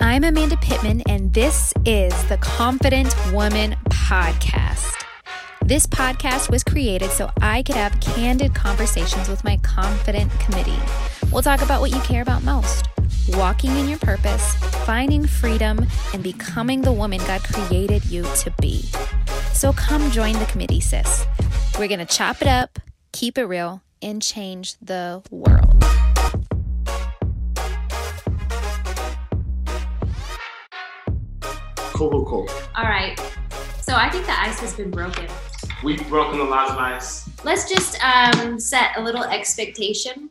I'm Amanda Pittman, and this is the Confident Woman Podcast. This podcast was created so I could have candid conversations with my confident committee. We'll talk about what you care about most walking in your purpose, finding freedom, and becoming the woman God created you to be. So come join the committee, sis. We're going to chop it up, keep it real, and change the world. Cool, cool, cool. All right. So I think the ice has been broken. We've broken a lot of ice. Let's just um, set a little expectation.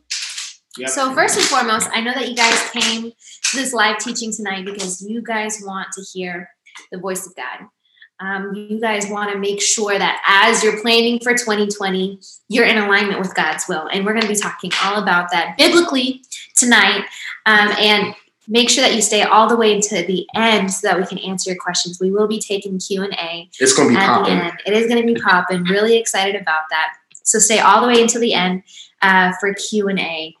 Yep. So first and foremost, I know that you guys came to this live teaching tonight because you guys want to hear the voice of God. Um, you guys want to make sure that as you're planning for 2020, you're in alignment with God's will, and we're going to be talking all about that biblically tonight. Um, and make sure that you stay all the way into the end so that we can answer your questions. We will be taking Q and A it's gonna be popping. It is going to be popping. Really excited about that. So stay all the way until the end uh, for Q and A.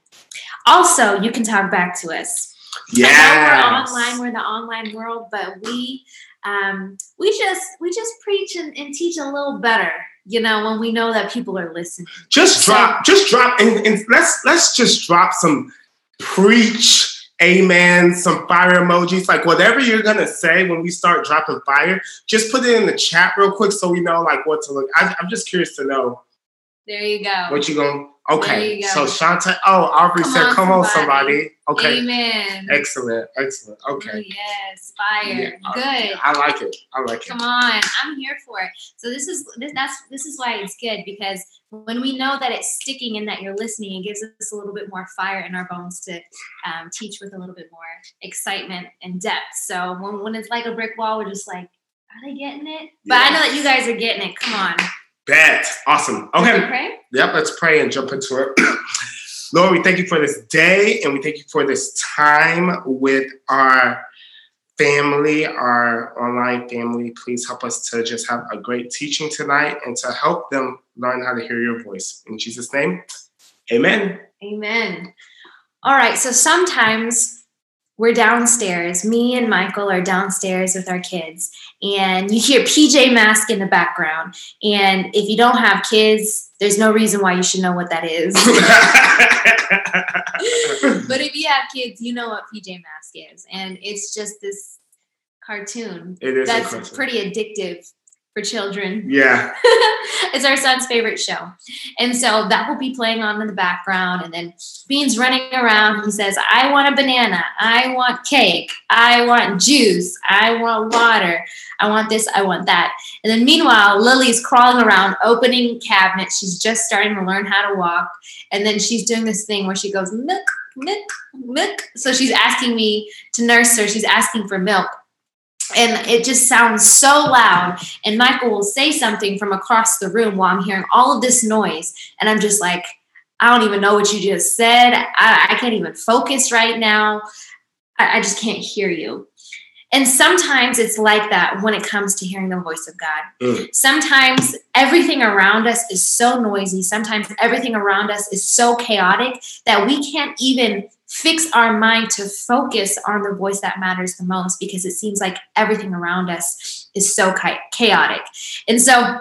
Also, you can talk back to us. Yeah. we're online. We're in the online world, but we um, we just we just preach and, and teach a little better. You know, when we know that people are listening. Just drop, just drop, and, and let's let's just drop some preach, amen, some fire emojis, like whatever you're gonna say when we start dropping fire. Just put it in the chat real quick so we know like what to look. I, I'm just curious to know There you go. what you gonna. Okay, so Shanta. Oh, Aubrey Come said, on, "Come on, somebody. somebody." Okay, Amen. excellent, excellent. Oh, Okay, yes, fire. Yeah, Good. I like it. I like it. Come on, I'm here for it. So this is this, that's this is why it's good because when we know that it's sticking and that you're listening, it gives us a little bit more fire in our bones to um, teach with a little bit more excitement and depth. So when, when it's like a brick wall, we're just like, are they getting it? But I know that you guys are getting it. Come on. Bet. Awesome. Okay. pray? Yep, let's pray and jump into it. Lord, we thank you for this day and we thank you for this time with our family, our online family. Please help us to just have a great teaching tonight and to help them learn how to hear your voice. In Jesus' name, amen. Amen. All right. So sometimes we're downstairs. Me and Michael are downstairs with our kids, and you hear PJ Mask in the background. And if you don't have kids, there's no reason why you should know what that is. but if you have kids, you know what PJ Mask is. And it's just this cartoon it is that's pretty addictive for children. Yeah. it's our son's favorite show. And so that will be playing on in the background. And then Bean's running around. He says, I want a banana. I want cake. I want juice. I want water. I want this. I want that. And then meanwhile, Lily's crawling around, opening cabinets. She's just starting to learn how to walk. And then she's doing this thing where she goes, milk, milk, milk. So she's asking me to nurse her. She's asking for milk. And it just sounds so loud and Michael will say something from across the room while I'm hearing all of this noise, and I'm just like, I don't even know what you just said. I, I can't even focus right now. I, I just can't hear you. And sometimes it's like that when it comes to hearing the voice of God. Mm. Sometimes everything around us is so noisy. Sometimes everything around us is so chaotic that we can't even fix our mind to focus on the voice that matters the most because it seems like everything around us is so chaotic. And so,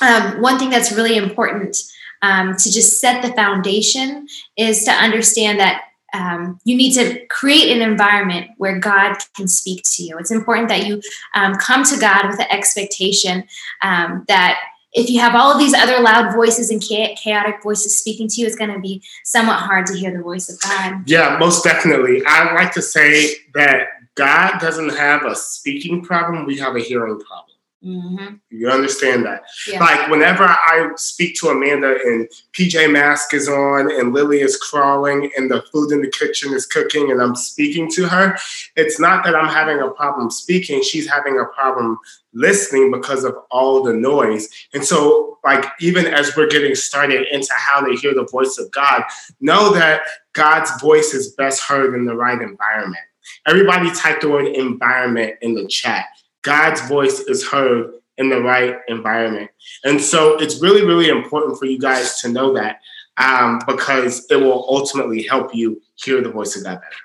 um, one thing that's really important um, to just set the foundation is to understand that um, you need to create an environment where God can speak to you. It's important that you um, come to God with the expectation um, that if you have all of these other loud voices and chaotic voices speaking to you, it's going to be somewhat hard to hear the voice of God. Yeah, most definitely. I like to say that God doesn't have a speaking problem, we have a hearing problem. Mm-hmm. You understand that? Yeah. Like whenever I speak to Amanda and PJ Mask is on and Lily is crawling and the food in the kitchen is cooking and I'm speaking to her, it's not that I'm having a problem speaking, she's having a problem listening because of all the noise. And so, like, even as we're getting started into how they hear the voice of God, know that God's voice is best heard in the right environment. Everybody type the word environment in the chat. God's voice is heard in the right environment. And so it's really, really important for you guys to know that um, because it will ultimately help you hear the voice of God better.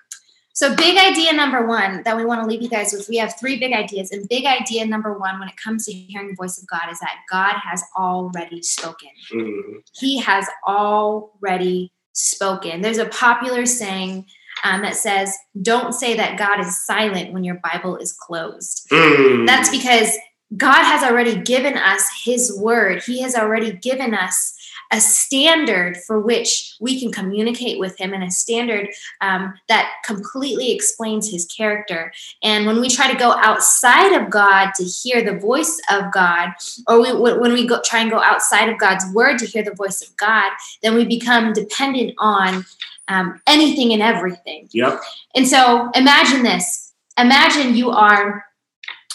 So, big idea number one that we want to leave you guys with we have three big ideas. And big idea number one, when it comes to hearing the voice of God, is that God has already spoken. Mm-hmm. He has already spoken. There's a popular saying um, that says, Don't say that God is silent when your Bible is closed. Mm. That's because God has already given us His word, He has already given us a standard for which we can communicate with him and a standard um, that completely explains his character and when we try to go outside of god to hear the voice of god or we, when we go try and go outside of god's word to hear the voice of god then we become dependent on um, anything and everything Yep. and so imagine this imagine you are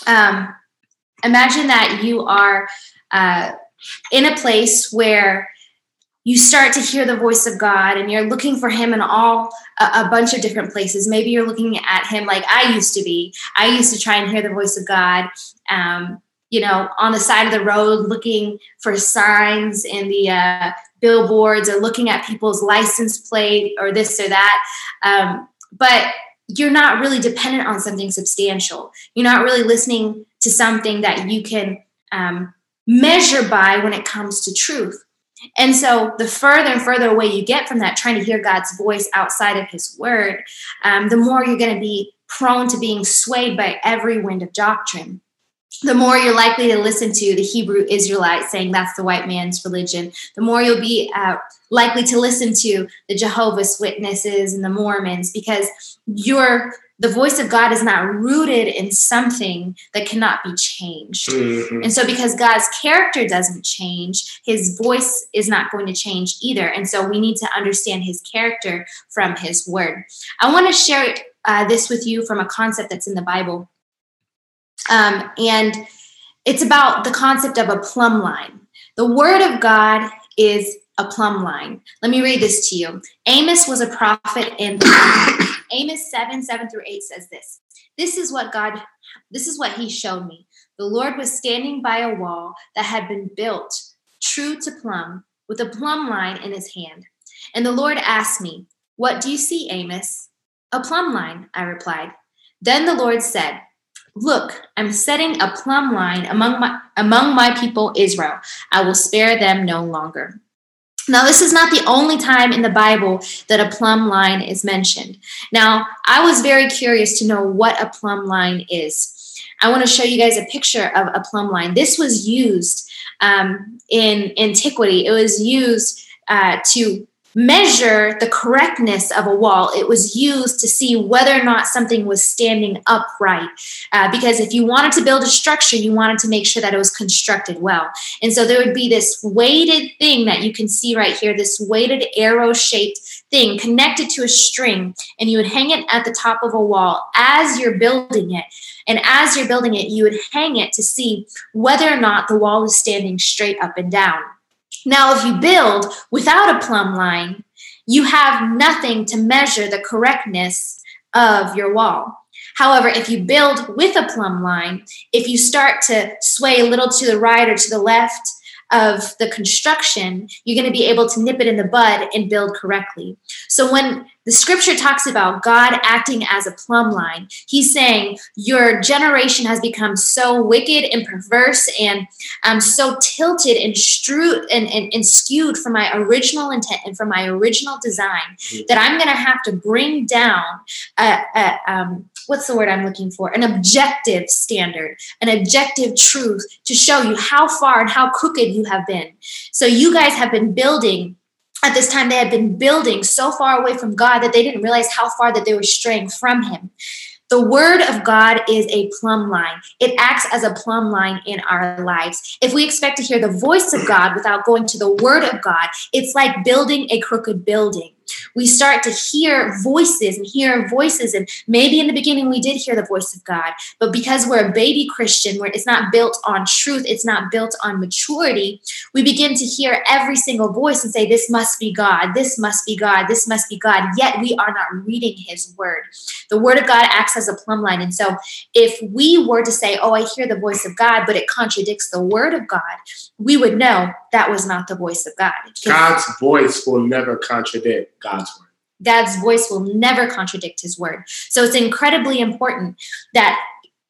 um, imagine that you are uh, in a place where you start to hear the voice of God and you're looking for him in all a, a, bunch of different places. Maybe you're looking at him like I used to be. I used to try and hear the voice of God, um, you know, on the side of the road, looking for signs in the uh, billboards or looking at people's license plate or this or that. Um, but you're not really dependent on something substantial. You're not really listening to something that you can um, measure by when it comes to truth. And so, the further and further away you get from that, trying to hear God's voice outside of His word, um, the more you're going to be prone to being swayed by every wind of doctrine. The more you're likely to listen to the Hebrew Israelite saying that's the white man's religion, the more you'll be uh, likely to listen to the Jehovah's Witnesses and the Mormons because you're the voice of God is not rooted in something that cannot be changed. Mm-hmm. And so, because God's character doesn't change, his voice is not going to change either. And so, we need to understand his character from his word. I want to share uh, this with you from a concept that's in the Bible. Um, and it's about the concept of a plumb line. The word of God is a plumb line. Let me read this to you. Amos was a prophet in Amos 7, 7 through 8 says this. This is what God, this is what he showed me. The Lord was standing by a wall that had been built true to plumb, with a plumb line in his hand. And the Lord asked me, What do you see, Amos? A plumb line, I replied. Then the Lord said, Look, I'm setting a plumb line among my among my people Israel. I will spare them no longer. Now, this is not the only time in the Bible that a plumb line is mentioned. Now, I was very curious to know what a plumb line is. I want to show you guys a picture of a plumb line. This was used um, in antiquity, it was used uh, to measure the correctness of a wall. It was used to see whether or not something was standing upright. Uh, because if you wanted to build a structure, you wanted to make sure that it was constructed well. And so there would be this weighted thing that you can see right here, this weighted arrow shaped thing connected to a string, and you would hang it at the top of a wall as you're building it. And as you're building it, you would hang it to see whether or not the wall is standing straight up and down. Now, if you build without a plumb line, you have nothing to measure the correctness of your wall. However, if you build with a plumb line, if you start to sway a little to the right or to the left of the construction, you're going to be able to nip it in the bud and build correctly. So when the scripture talks about God acting as a plumb line. He's saying your generation has become so wicked and perverse and um, so tilted and, stru- and, and, and skewed from my original intent and from my original design mm-hmm. that I'm going to have to bring down a, a um, what's the word I'm looking for? An objective standard, an objective truth to show you how far and how crooked you have been. So you guys have been building at this time they had been building so far away from God that they didn't realize how far that they were straying from him. The word of God is a plumb line. It acts as a plumb line in our lives. If we expect to hear the voice of God without going to the word of God, it's like building a crooked building we start to hear voices and hear voices. And maybe in the beginning we did hear the voice of God, but because we're a baby Christian, where it's not built on truth, it's not built on maturity, we begin to hear every single voice and say, This must be God, this must be God, this must be God. Yet we are not reading his word. The word of God acts as a plumb line. And so if we were to say, Oh, I hear the voice of God, but it contradicts the word of God, we would know that was not the voice of God. God's voice will never contradict God's word. God's voice will never contradict his word. So it's incredibly important that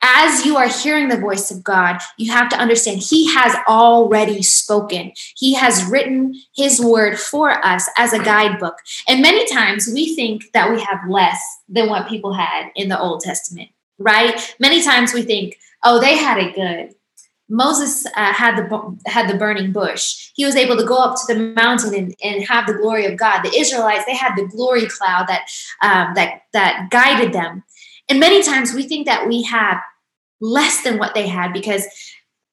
as you are hearing the voice of God, you have to understand He has already spoken. He has written His word for us as a guidebook. And many times we think that we have less than what people had in the Old Testament, right? Many times we think, oh, they had it good. Moses uh, had the had the burning bush. He was able to go up to the mountain and, and have the glory of God. The Israelites they had the glory cloud that um, that that guided them. And many times we think that we have less than what they had because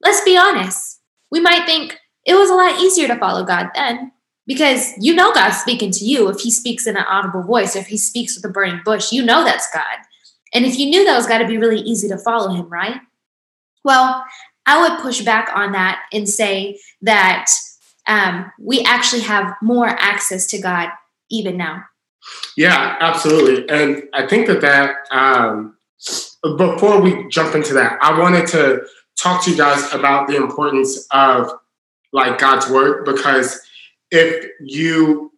let's be honest, we might think it was a lot easier to follow God then because you know God's speaking to you. If He speaks in an audible voice, or if He speaks with a burning bush, you know that's God. And if you knew that was got to be really easy to follow Him, right? Well, I would push back on that and say that um, we actually have more access to God even now. Yeah, absolutely. And I think that that, um, before we jump into that, I wanted to talk to you guys about the importance of like God's word because if you,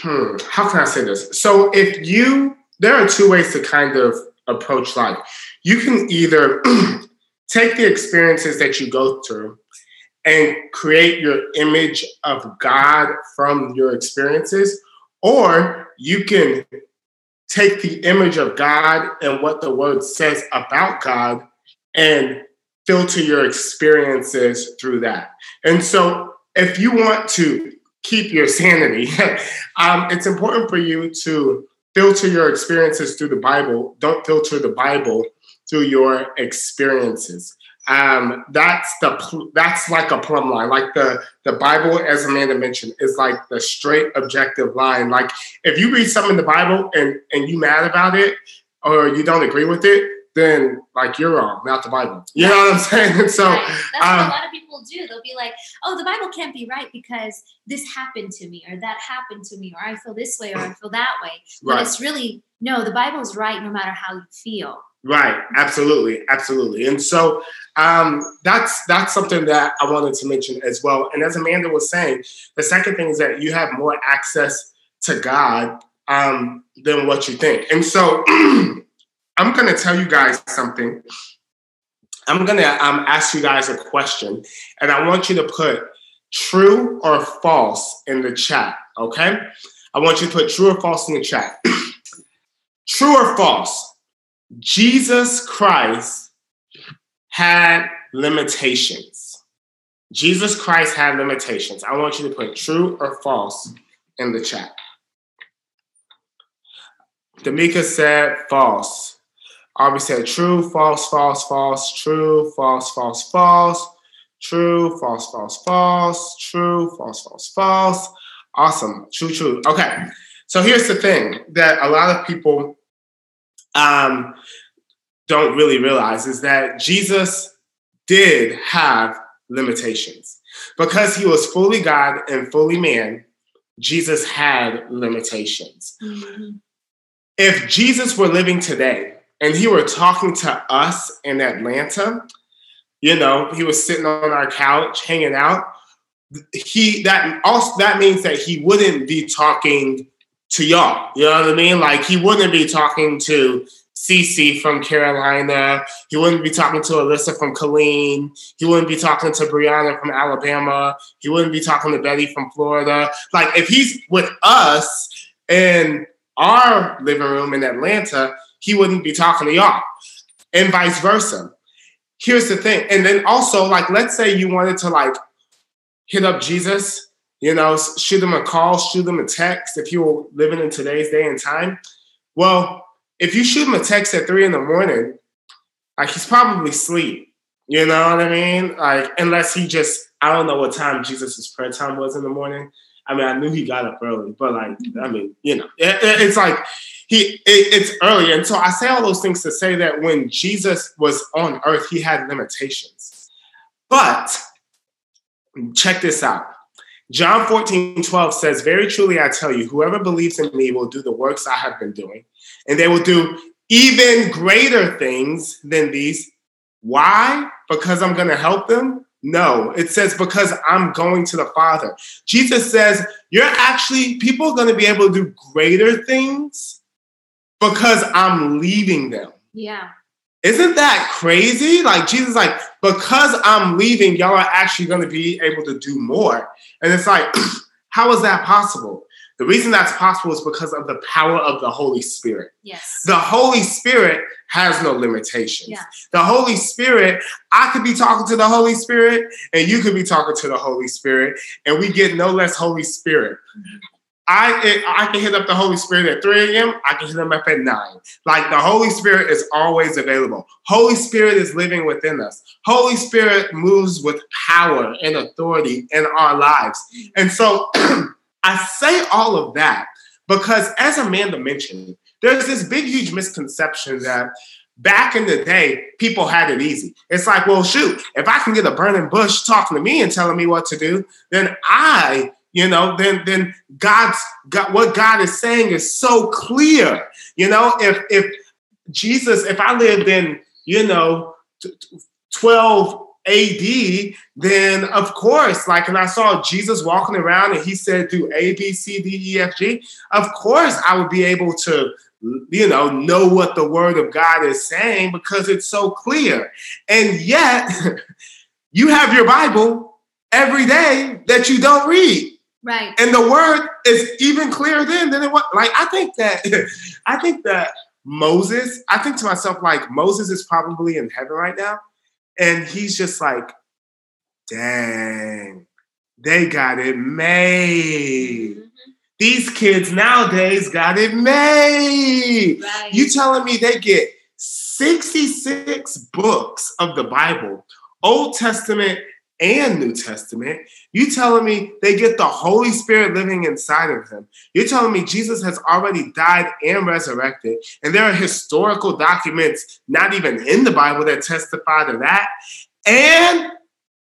hmm, how can I say this? So if you, there are two ways to kind of approach life. You can either take the experiences that you go through and create your image of God from your experiences, or you can take the image of God and what the word says about God and filter your experiences through that. And so, if you want to keep your sanity, um, it's important for you to filter your experiences through the Bible. Don't filter the Bible through your experiences. Um, that's the that's like a plumb line. Like the the Bible, as Amanda mentioned, is like the straight objective line. Like if you read something in the Bible and and you mad about it or you don't agree with it, then like you're wrong, not the Bible. You know what I'm saying? So right. that's um, what a um, lot of people do. They'll be like, "Oh, the Bible can't be right because this happened to me, or that happened to me, or I feel this way, or I feel that way." But right. it's really no. The Bible's right no matter how you feel. Right, absolutely, absolutely. And so um, that's that's something that I wanted to mention as well. And as Amanda was saying, the second thing is that you have more access to God um, than what you think. And so I'm going to tell you guys something. I'm going to um, ask you guys a question, and I want you to put true or false in the chat. Okay, I want you to put true or false in the chat. true or false? Jesus Christ had limitations. Jesus Christ had limitations. I want you to put true or false in the chat. Damika said false. Aubrey said true, false, false, false, true, false, false, false, true, false, false, false, true, false, false, false. Awesome. True, true. Okay. So here's the thing that a lot of people um, don't really realize is that Jesus did have limitations. Because he was fully God and fully man, Jesus had limitations. Mm-hmm. If Jesus were living today and he were talking to us in Atlanta, you know, he was sitting on our couch hanging out, he that also that means that he wouldn't be talking to y'all. You know what I mean? Like he wouldn't be talking to Cece from Carolina. He wouldn't be talking to Alyssa from Killeen. He wouldn't be talking to Brianna from Alabama. He wouldn't be talking to Betty from Florida. Like if he's with us in our living room in Atlanta, he wouldn't be talking to y'all, and vice versa. Here's the thing, and then also like let's say you wanted to like hit up Jesus you know, shoot them a call, shoot them a text if you were living in today's day and time. Well, if you shoot him a text at three in the morning, like he's probably asleep. You know what I mean? Like, unless he just, I don't know what time Jesus's prayer time was in the morning. I mean, I knew he got up early, but like, I mean, you know, it, it's like he, it, it's early. And so I say all those things to say that when Jesus was on earth, he had limitations. But check this out John 14, 12 says, Very truly I tell you, whoever believes in me will do the works I have been doing, and they will do even greater things than these. Why? Because I'm going to help them? No, it says because I'm going to the Father. Jesus says you're actually, people are going to be able to do greater things because I'm leaving them. Yeah. Isn't that crazy? Like Jesus, like, because I'm leaving, y'all are actually going to be able to do more. And it's like, how is that possible? The reason that's possible is because of the power of the Holy Spirit. Yes. The Holy Spirit has no limitations. Yeah. The Holy Spirit, I could be talking to the Holy Spirit, and you could be talking to the Holy Spirit, and we get no less Holy Spirit. Mm-hmm. I it, I can hit up the Holy Spirit at 3 a.m. I can hit them up at 9. Like the Holy Spirit is always available. Holy Spirit is living within us. Holy Spirit moves with power and authority in our lives. And so I say all of that because, as Amanda mentioned, there's this big, huge misconception that back in the day, people had it easy. It's like, well, shoot, if I can get a burning bush talking to me and telling me what to do, then I, you know, then then God's got what God is saying is so clear. You know, if if Jesus, if I lived in, you know, 12 AD, then of course, like, and I saw Jesus walking around and he said, do A, B, C, D, E, F, G. Of course, I would be able to, you know, know what the word of God is saying because it's so clear. And yet, you have your Bible every day that you don't read. Right. And the word is even clearer then than it was. Like, I think that, I think that Moses, I think to myself, like, Moses is probably in heaven right now and he's just like, dang, they got it made. Mhm. These kids nowadays got it made. Right. You telling me they get 66 books of the Bible, Old Testament and New Testament. You telling me they get the Holy Spirit living inside of them. You're telling me Jesus has already died and resurrected, and there are historical documents not even in the Bible that testify to that. And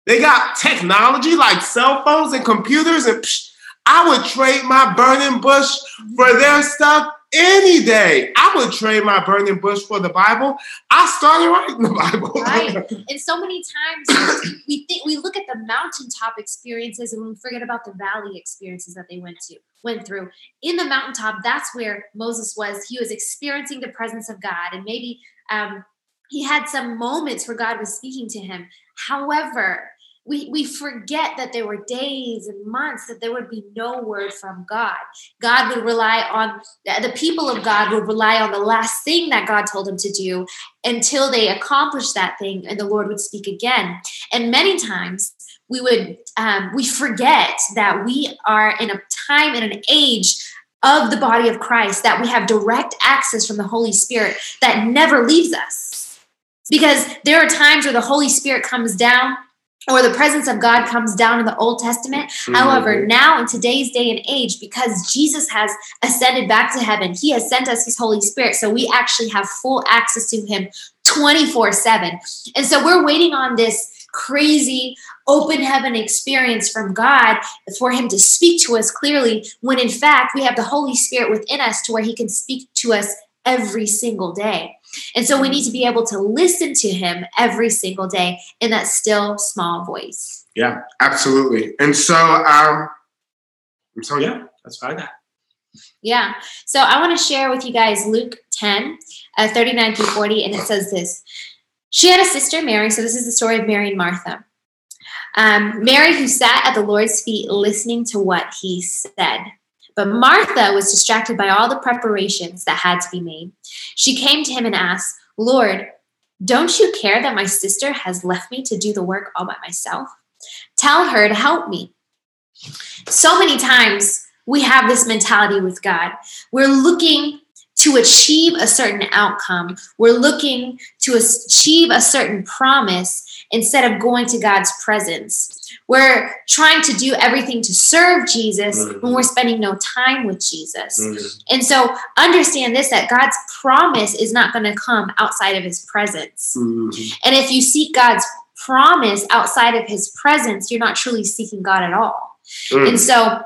they got technology like cell phones and computers, and psh, I would trade my burning bush for their stuff any day. I would trade my burning bush for the Bible. I started writing the Bible. Right. And so many times we think we look at the mountaintop experiences and we forget about the valley experiences that they went to went through. In the mountaintop, that's where Moses was. He was experiencing the presence of God, and maybe um, he had some moments where God was speaking to him. However, we, we forget that there were days and months that there would be no word from God. God would rely on the people of God would rely on the last thing that God told them to do until they accomplished that thing, and the Lord would speak again. And many times we would um, we forget that we are in a time and an age of the body of Christ that we have direct access from the Holy Spirit that never leaves us. Because there are times where the Holy Spirit comes down or the presence of God comes down in the Old Testament. Mm-hmm. However, now in today's day and age, because Jesus has ascended back to heaven, he has sent us his Holy Spirit. So we actually have full access to him 24 7. And so we're waiting on this crazy open heaven experience from God for him to speak to us clearly, when in fact we have the Holy Spirit within us to where he can speak to us every single day. And so we need to be able to listen to him every single day in that still small voice. Yeah, absolutely. And so, um, so yeah, that's what I got. Yeah. So I want to share with you guys Luke 10, uh, 39 through 40, and it says this. She had a sister, Mary. So this is the story of Mary and Martha. Um, Mary, who sat at the Lord's feet listening to what he said. But Martha was distracted by all the preparations that had to be made. She came to him and asked, Lord, don't you care that my sister has left me to do the work all by myself? Tell her to help me. So many times we have this mentality with God. We're looking to achieve a certain outcome, we're looking to achieve a certain promise instead of going to God's presence. We're trying to do everything to serve Jesus Mhm. when we're spending no time with Jesus. Mhm. And so understand this that God's promise is not going to come outside of his presence. Mhm. And if you seek God's promise outside of his presence, you're not truly seeking God at all. Mm. And so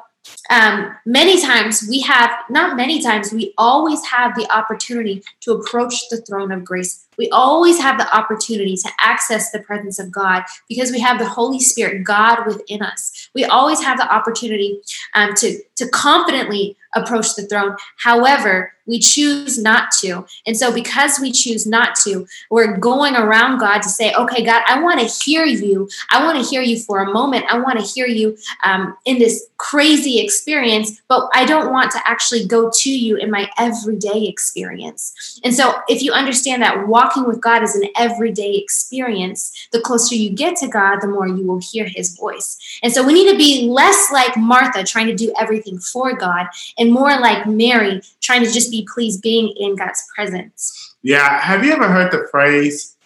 um, many times we have, not many times, we always have the opportunity to approach the throne of grace. We always have the opportunity to access the presence of God because we have the Holy Spirit, God within us. We always have the opportunity um, to, to confidently approach the throne. However, we choose not to. And so, because we choose not to, we're going around God to say, okay, God, I want to hear you. I want to hear you for a moment. I want to hear you um, in this crazy experience, but I don't want to actually go to you in my everyday experience. And so, if you understand that walking with God is an everyday experience, the closer you get to God, the more you will hear his voice. And so, we need to be less like Martha, trying to do everything for God, and more like Mary, trying to just be pleased being in God's presence. Yeah. Have you ever heard the phrase,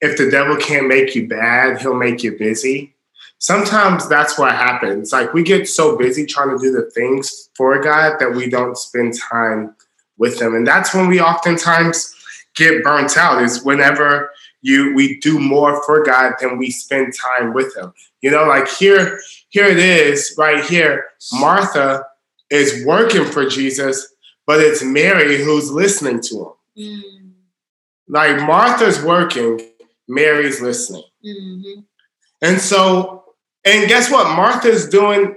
if the devil can't make you bad, he'll make you busy? Sometimes that's what happens. Like we get so busy trying to do the things for God that we don't spend time with Him. And that's when we oftentimes get burnt out, is whenever you we do more for God than we spend time with Him. You know, like here, here it is, right here. Martha is working for Jesus, but it's Mary who's listening to him. Mm. Like Martha's working, Mary's listening. Mm-hmm. And so, and guess what? Martha's doing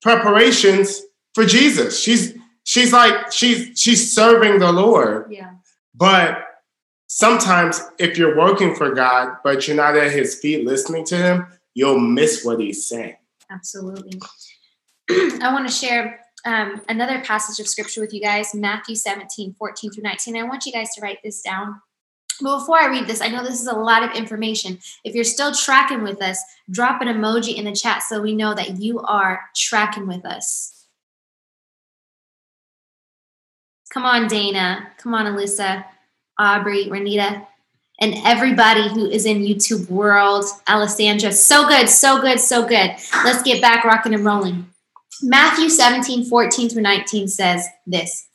preparations for Jesus. She's she's like she's she's serving the Lord. Yeah. But sometimes if you're working for God, but you're not at his feet listening to him, you'll miss what he's saying. Absolutely. I want to share um, another passage of scripture with you guys, Matthew 17, 14 through 19. I want you guys to write this down. But before I read this, I know this is a lot of information. If you're still tracking with us, drop an emoji in the chat so we know that you are tracking with us. Come on, Dana. Come on, Alyssa, Aubrey, Renita, and everybody who is in YouTube world. Alessandra, so good, so good, so good. Let's get back rocking and rolling. Matthew 17, 14 through 19 says this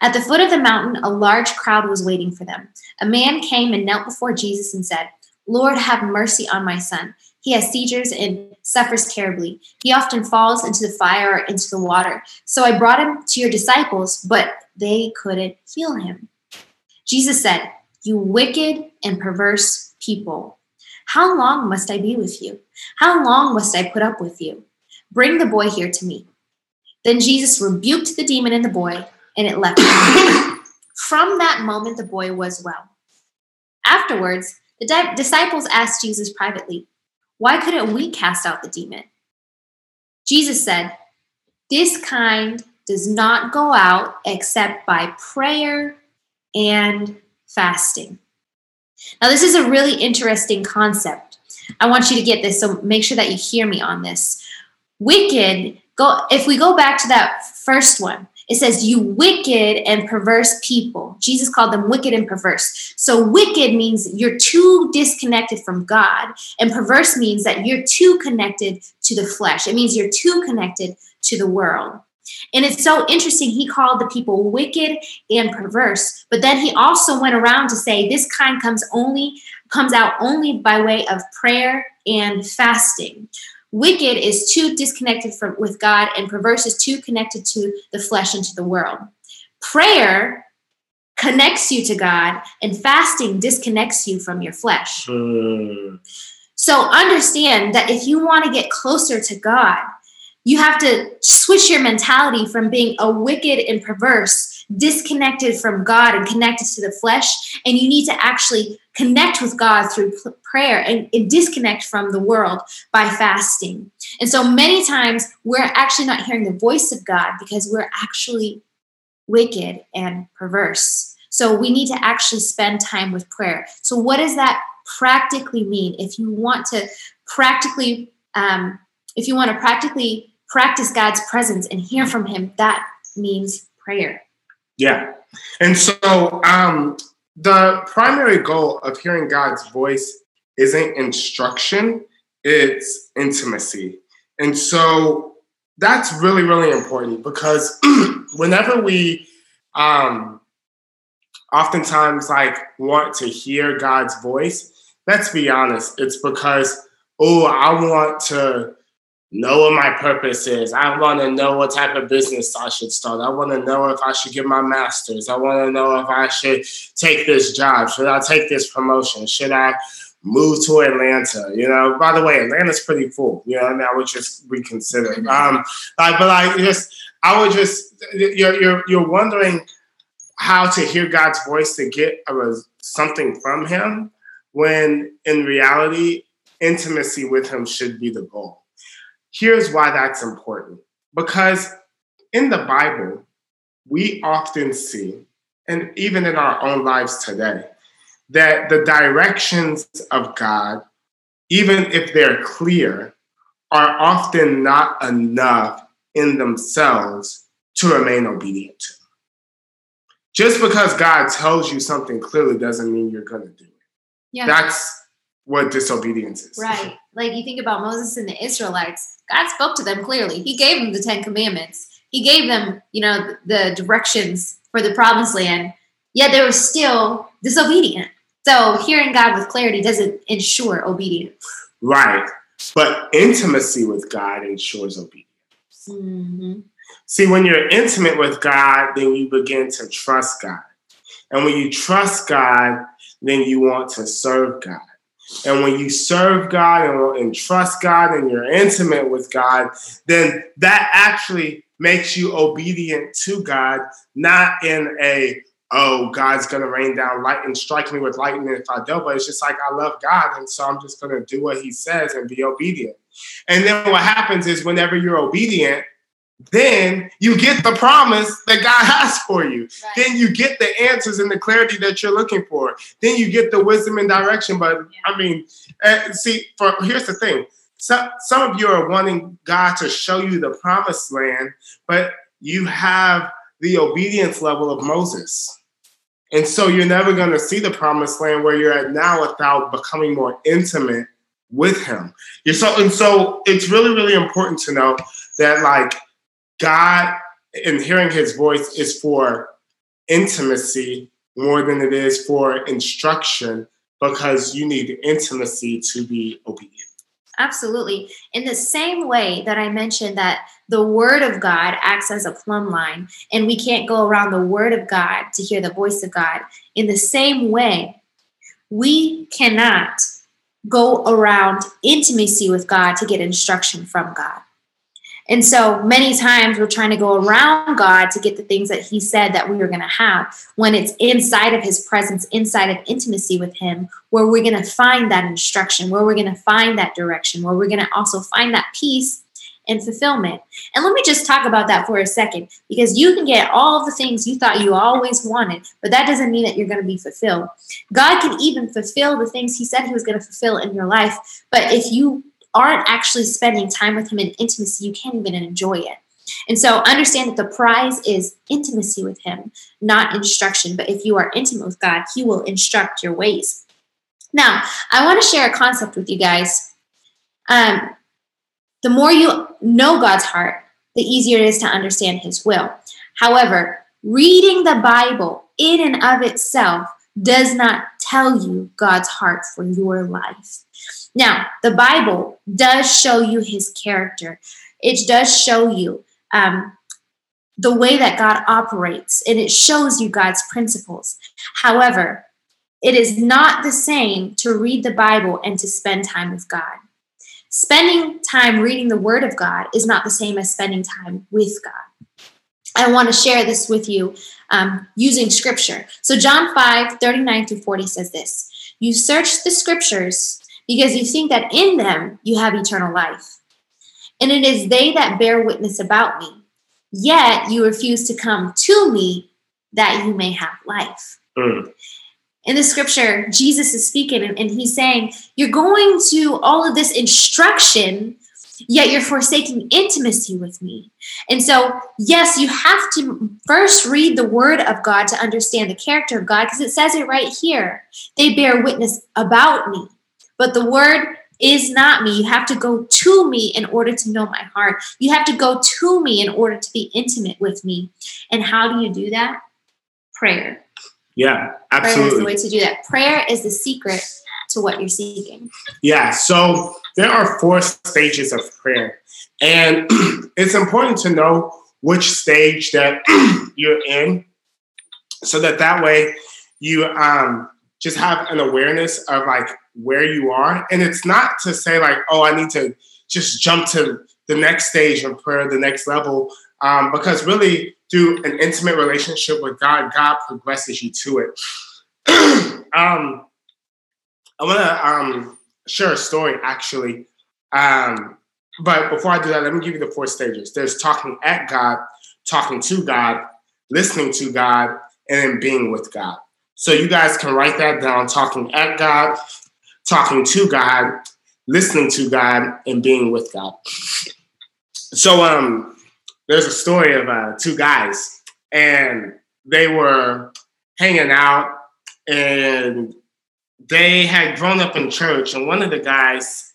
At the foot of the mountain, a large crowd was waiting for them. A man came and knelt before Jesus and said, Lord, have mercy on my son. He has seizures and suffers terribly. He often falls into the fire or into the water. So I brought him to your disciples, but they couldn't heal him. Jesus said, You wicked and perverse people. How long must I be with you? How long must I put up with you? Bring the boy here to me. Then Jesus rebuked the demon in the boy, and it left him. From that moment, the boy was well. Afterwards, the di- disciples asked Jesus privately, Why couldn't we cast out the demon? Jesus said, This kind does not go out except by prayer and fasting. Now, this is a really interesting concept. I want you to get this, so make sure that you hear me on this. Wicked, go if we go back to that first one, it says, You wicked and perverse people. Jesus called them wicked and perverse. So, wicked means you're too disconnected from God, and perverse means that you're too connected to the flesh. It means you're too connected to the world. And it's so interesting. He called the people wicked and perverse, but then he also went around to say this kind comes only comes out only by way of prayer and fasting. Wicked is too disconnected from with God, and perverse is too connected to the flesh and to the world. Prayer connects you to God, and fasting disconnects you from your flesh. Mm. So understand that if you want to get closer to God, you have to switch your mentality from being a wicked and perverse disconnected from God and connected to the flesh. And you need to actually connect with God through prayer and, and, disconnect from the world by fasting. And so many times we're actually not hearing the voice of God because we're actually wicked and perverse. So we need to actually spend time with prayer. So, what does that practically mean? If you want to practically, um, if you want to practically practice God's presence and hear from Him, that means prayer. Yeah. And so um, the primary goal of hearing God's voice isn't instruction, it's intimacy. And so that's really, really important because whenever we um, oftentimes like want to hear God's voice, let's be honest, it's because, oh, I want to know what my purpose is. I want to know what type of business I should start. I want to know if I should get my master's. I want to know if I should take this job. Should I take this promotion? Should I move to Atlanta? You know, by the way, Atlanta's pretty full. You know, I mean, I would just reconsider. Um, like, but like, just I would just you're you're you're wondering how to hear God's voice to get a, something from Him when in reality intimacy with Him should be the goal Here's why that's important because in the Bible, we often see, and even in our own lives today, that the directions of God, even if they're clear, are often not enough in themselves to remain obedient to. Just because God tells you something clearly doesn't mean you're going to do it. Yeah. That's what disobedience is. Right. Like you think about Moses and the Israelites, God spoke to them clearly. He gave them the Ten Commandments. He gave them, you know, the directions for the promised land, yet they were still disobedient. So hearing God with clarity doesn't ensure obedience. Right. But intimacy with God ensures obedience. Mm-hmm. See, when you're intimate with God, then you begin to trust God. And when you trust God, then you want to serve God. And when you serve God and, and, trust God and you're intimate with God, then that actually makes you obedient to God, not in a, oh, God's going to rain down light and strike me with lightning if I don't. But it's just like, I love God. And so I'm just going to do what he says and be obedient. And then what happens is whenever you're obedient, then you get the promise that God has for you. Right. Then you get the answers and the clarity that you're looking for. Then you get the wisdom and direction. But yeah. I mean, uh, see, for here's the thing. Some some of you are wanting God to show you the promised land, but you have the obedience level of Moses. And so you're never going to see the promised land where you're at now without becoming more intimate with him. You're so and so it's really, really important to know that like God and hearing his voice is for intimacy more than it is for instruction because you need intimacy to be obedient. Absolutely. In the same way that I mentioned that the word of God acts as a plumb line and we can't go around the word of God to hear the voice of God, in the same way, we cannot go around intimacy with God to get instruction from God. And so many times we're trying to go around God to get the things that He said that we were going to have when it's inside of His presence, inside of intimacy with Him, where we're going to find that instruction, where we're going to find that direction, where we're going to also find that peace and fulfillment. And let me just talk about that for a second because you can get all the things you thought you always wanted, but that doesn't mean that you're going to be fulfilled. God can even fulfill the things He said He was going to fulfill in your life, but if you aren't actually spending time with him in intimacy, you can't even enjoy it. And so understand that the prize is intimacy with him, not instruction. But if you are intimate with God, he will instruct your ways. Now, I want to share a concept with you guys. Um, the more you know God's heart, the easier it is to understand his will. However, reading the Bible in and of itself does not tell you God's heart for your life. Now, the Bible does show you his character, it does show you um, the way that God operates, and it shows you God's principles. However, it is not the same to read the Bible and to spend time with God. Spending time reading the Word of God is not the same as spending time with God. I want to share this with you um, using scripture. So, John 5 39 through 40 says this You search the scriptures because you think that in them you have eternal life. And it is they that bear witness about me. Yet you refuse to come to me that you may have life. Mm. In the scripture, Jesus is speaking and, and he's saying, You're going to all of this instruction, yet you're forsaking intimacy with me. And so, yes, you have to first read the word of God to understand the character of God because it says it right here. They bear witness about me. But the word is not me. You have to go to me in order to know my heart. You have to go to me in order to be intimate with me. And how do you do that? Prayer. Yeah, absolutely. Prayer is the way to do that. Prayer is the secret to what you're seeking. Yeah, so there are four stages of prayer. And it's important to know which stage that you're in so that that way you um, just have an awareness of like where you are. And it's not to say like, oh, I need to just jump to the next stage of prayer, the next level, um, because really through an intimate relationship with God, God progresses you to it. um, I want to um, share a story actually. Um, but before I do that, let me give you the four stages. There's talking at God, talking to God, listening to God, and then being with God. So you guys can write that down talking at God, talking to God, listening to God, and being with God. So um, there's a story of uh, two guys, and they were hanging out, and they had grown up in church, and one of the guys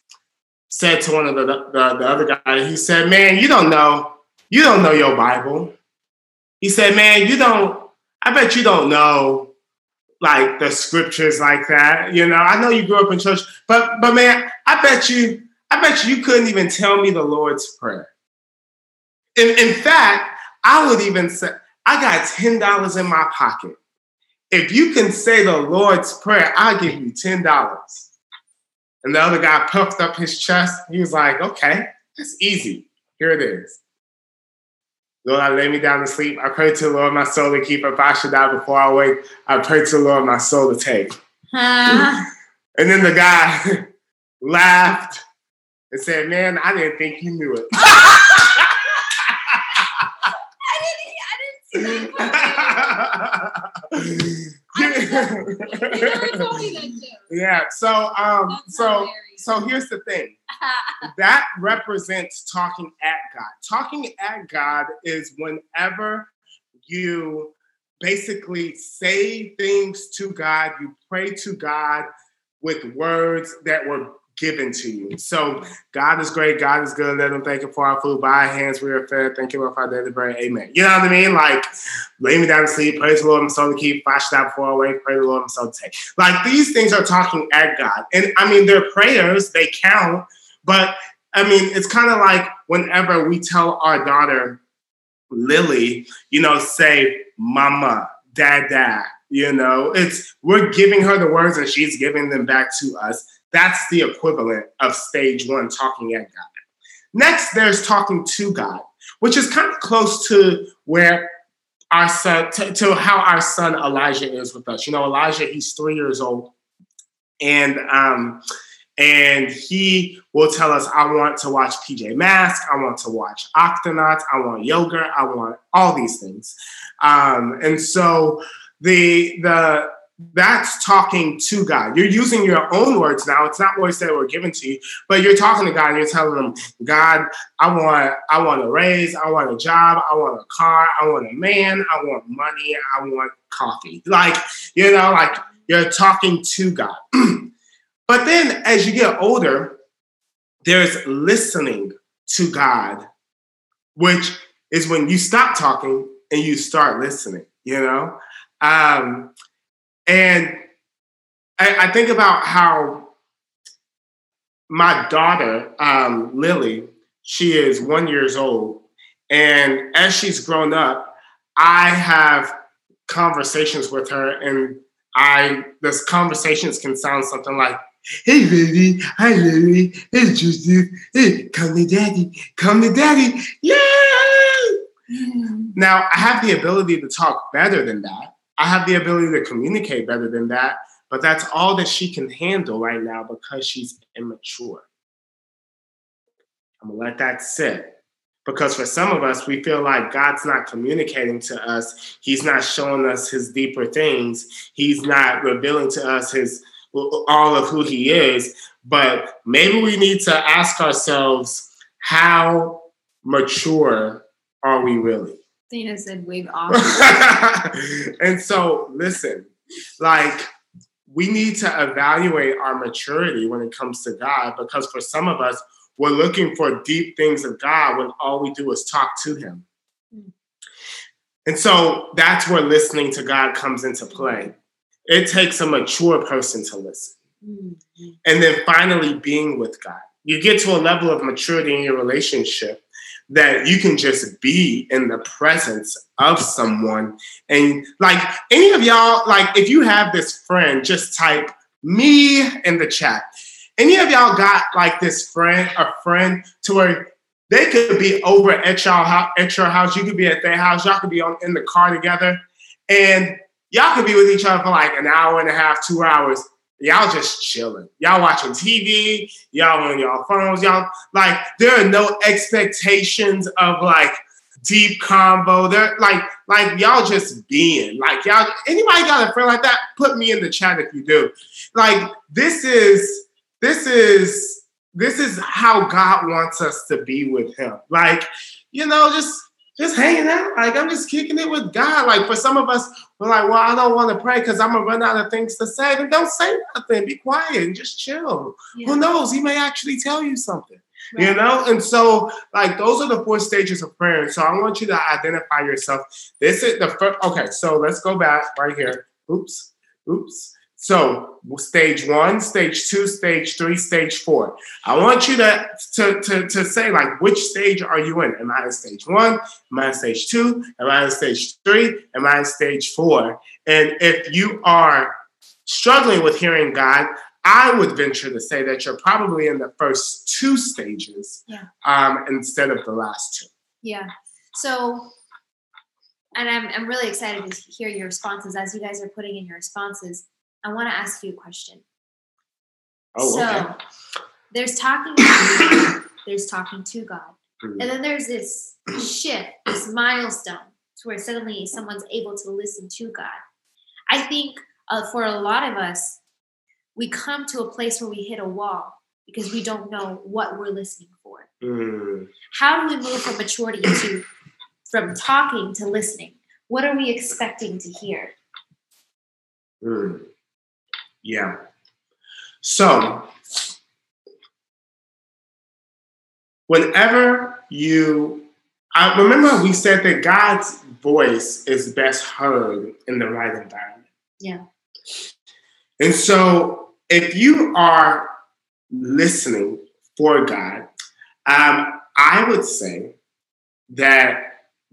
said to one of the, the, the other guy, he said, "Man, you don't know, you don't know your Bible." He said, "Man, you don't. I bet you don't know like the scriptures like that. You know, I know you grew up in church, but but man, I bet you, I bet you, you couldn't even tell me the Lord's prayer. In, in fact, I would even say, I got ten dollars in my pocket. If you can say the Lord's prayer, I'll give you ten dollars. And the other guy puffed up his chest. He was like, "Okay, that's easy. Here it is." Lord, I lay me down to sleep. I pray to the Lord my soul to keep. If I should die before I wake, I pray to the Lord my soul to take. And then the guy laughed and said, Man, I didn't think you knew it. I didn't, I didn't see that. yeah. So um so so here's the thing. that represents talking at God. Talking at God is whenever you basically say things to God, you pray to God with words that were given to you. So God is great. God is good. Let him thank you for our food. By our hands we are fed. Thank you for our daily bread. Amen. You know what I mean? Like lay me down to sleep. Praise the Lord. I'm so to keep. Flash that I wake. Pray the Lord. I'm so to take. Like these things are talking at God. And I mean, their prayers, they count. But I mean, it's kind of like whenever we tell our daughter, Lily, you know, say mama, dada, you know, it's we're giving her the words and she's giving them back to us that's the equivalent of stage one, talking at God. Next, there's talking to God, which is kind of close to where our son, to, to how our son Elijah is with us. You know, Elijah, he's three years old, and um, and he will tell us, I want to watch PJ Mask, I want to watch Octonauts, I want yogurt, I want all these things. Um, and so the the that's talking to God. You're using your own words now. It's not words that were given to you, but you're talking to God and you're telling him, God, I want, I want a raise, I want a job, I want a car, I want a man, I want money, I want coffee. Like, you know, like you're talking to God. but then as you get older, there's listening to God, which is when you stop talking and you start listening, you know? Um, and I, I think about how my daughter, um, Lily, she is one years old. And as she's grown up, I have conversations with her and I those conversations can sound something like, hey Lily, hi Lily, hey Joseph, hey, come to daddy, come to daddy, yay! Mm. Now I have the ability to talk better than that. I have the ability to communicate better than that, but that's all that she can handle right now because she's immature. I'm gonna let that sit. Because for some of us, we feel like God's not communicating to us. He's not showing us his deeper things. He's not revealing to us his all of who he is. But maybe we need to ask ourselves, how mature are we really? Dana said wave off. and so, listen, like, we need to evaluate our maturity when it comes to God because for some of us, we're looking for deep things of God when all we do is talk to Him. Hmm. And so that's where listening to God comes into play. It takes a mature person to listen. Mm-hmm. and then finally being with God. You get to a level of maturity in your relationship that you can just be in the presence of someone. And like any of y'all, like if you have this friend, just type me in the chat. Any of y'all got like this friend, a friend to where they could be over at y'all at your house, you could be at their house, y'all could be on in the car together, and y'all could be with each other for like an hour and a half, two hours y'all just chilling. Y'all watching TV, y'all on y'all phones, y'all like there are no expectations of like deep combo. They're like like y'all just being like y'all anybody got a friend like that? Put me in the chat if you do. Like this is this is this is how God wants us to be with him. Like, you know, just just hanging out. Like I'm just kicking it with God. Like for some of us, we're like, well, I don't want to pray because I'm gonna run out of things to say. Then don't say nothing. Be quiet and just chill. Yeah. Who knows? He may actually tell you something. You know, and so like those are the four stages of prayer. So I want you to identify yourself. This is the first. Okay, so let's go back right here. Oops, oops. So stage one, stage two, stage three, stage four. I want you to to to, to say like which stage are you in? Am I in stage one? Am I in stage two? Am I in stage three? Am I in stage four? And if you are struggling with hearing God, I would venture to say that you're probably in the first two stages Yeah. um, instead of the last two. Yeah. So, and I'm, I'm really excited to hear your responses as you guys are putting in your responses. I want to ask you a question. Oh, so, okay. there's talking, to God, there's talking to God, Mhm. and then there's this shift, this milestone, to where suddenly someone's able to listen to God. I think uh, for a lot of us, we come to a place where we hit a wall because we don't know what we're listening for. Mm, how do we move from maturity to from talking to listening what are we expecting to hear mm. Yeah. So, whenever you, I remember we said that God's voice is best heard in the right environment. Yeah. And so, if you are listening for God, um, I would say that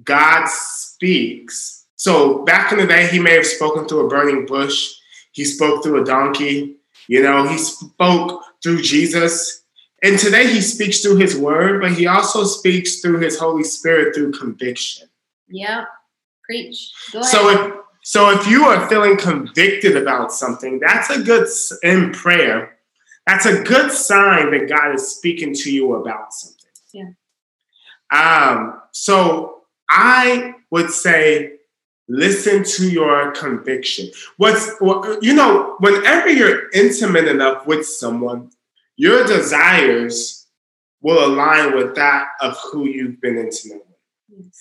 God speaks. So back in the day, he may have spoken through a burning bush. He spoke through a donkey. You know, he spoke through Jesus. And today he speaks through his word, but he also speaks through his Holy Spirit through conviction. yeah preach go ahead So if so if you are feeling convicted about something, that's a good in prayer. That's a good sign that God is speaking to you about something. Yeah. Um, so I would say listen to your conviction. What's what- you know, whenever you're intimate enough with someone, your desires will align with that of who you've been intimate with Yes.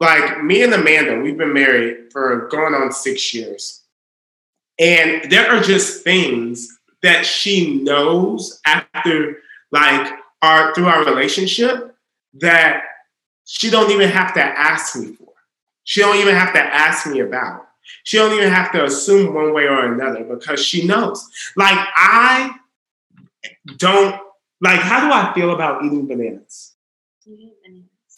like me and Amanda, we've been married for going on six years. And there are just things that she knows after like our through our relationship that she don't even have to ask me for. She don't even have to ask me about. She don't even have to assume one way or another because she knows. Like I don't like how do I feel about eating bananas?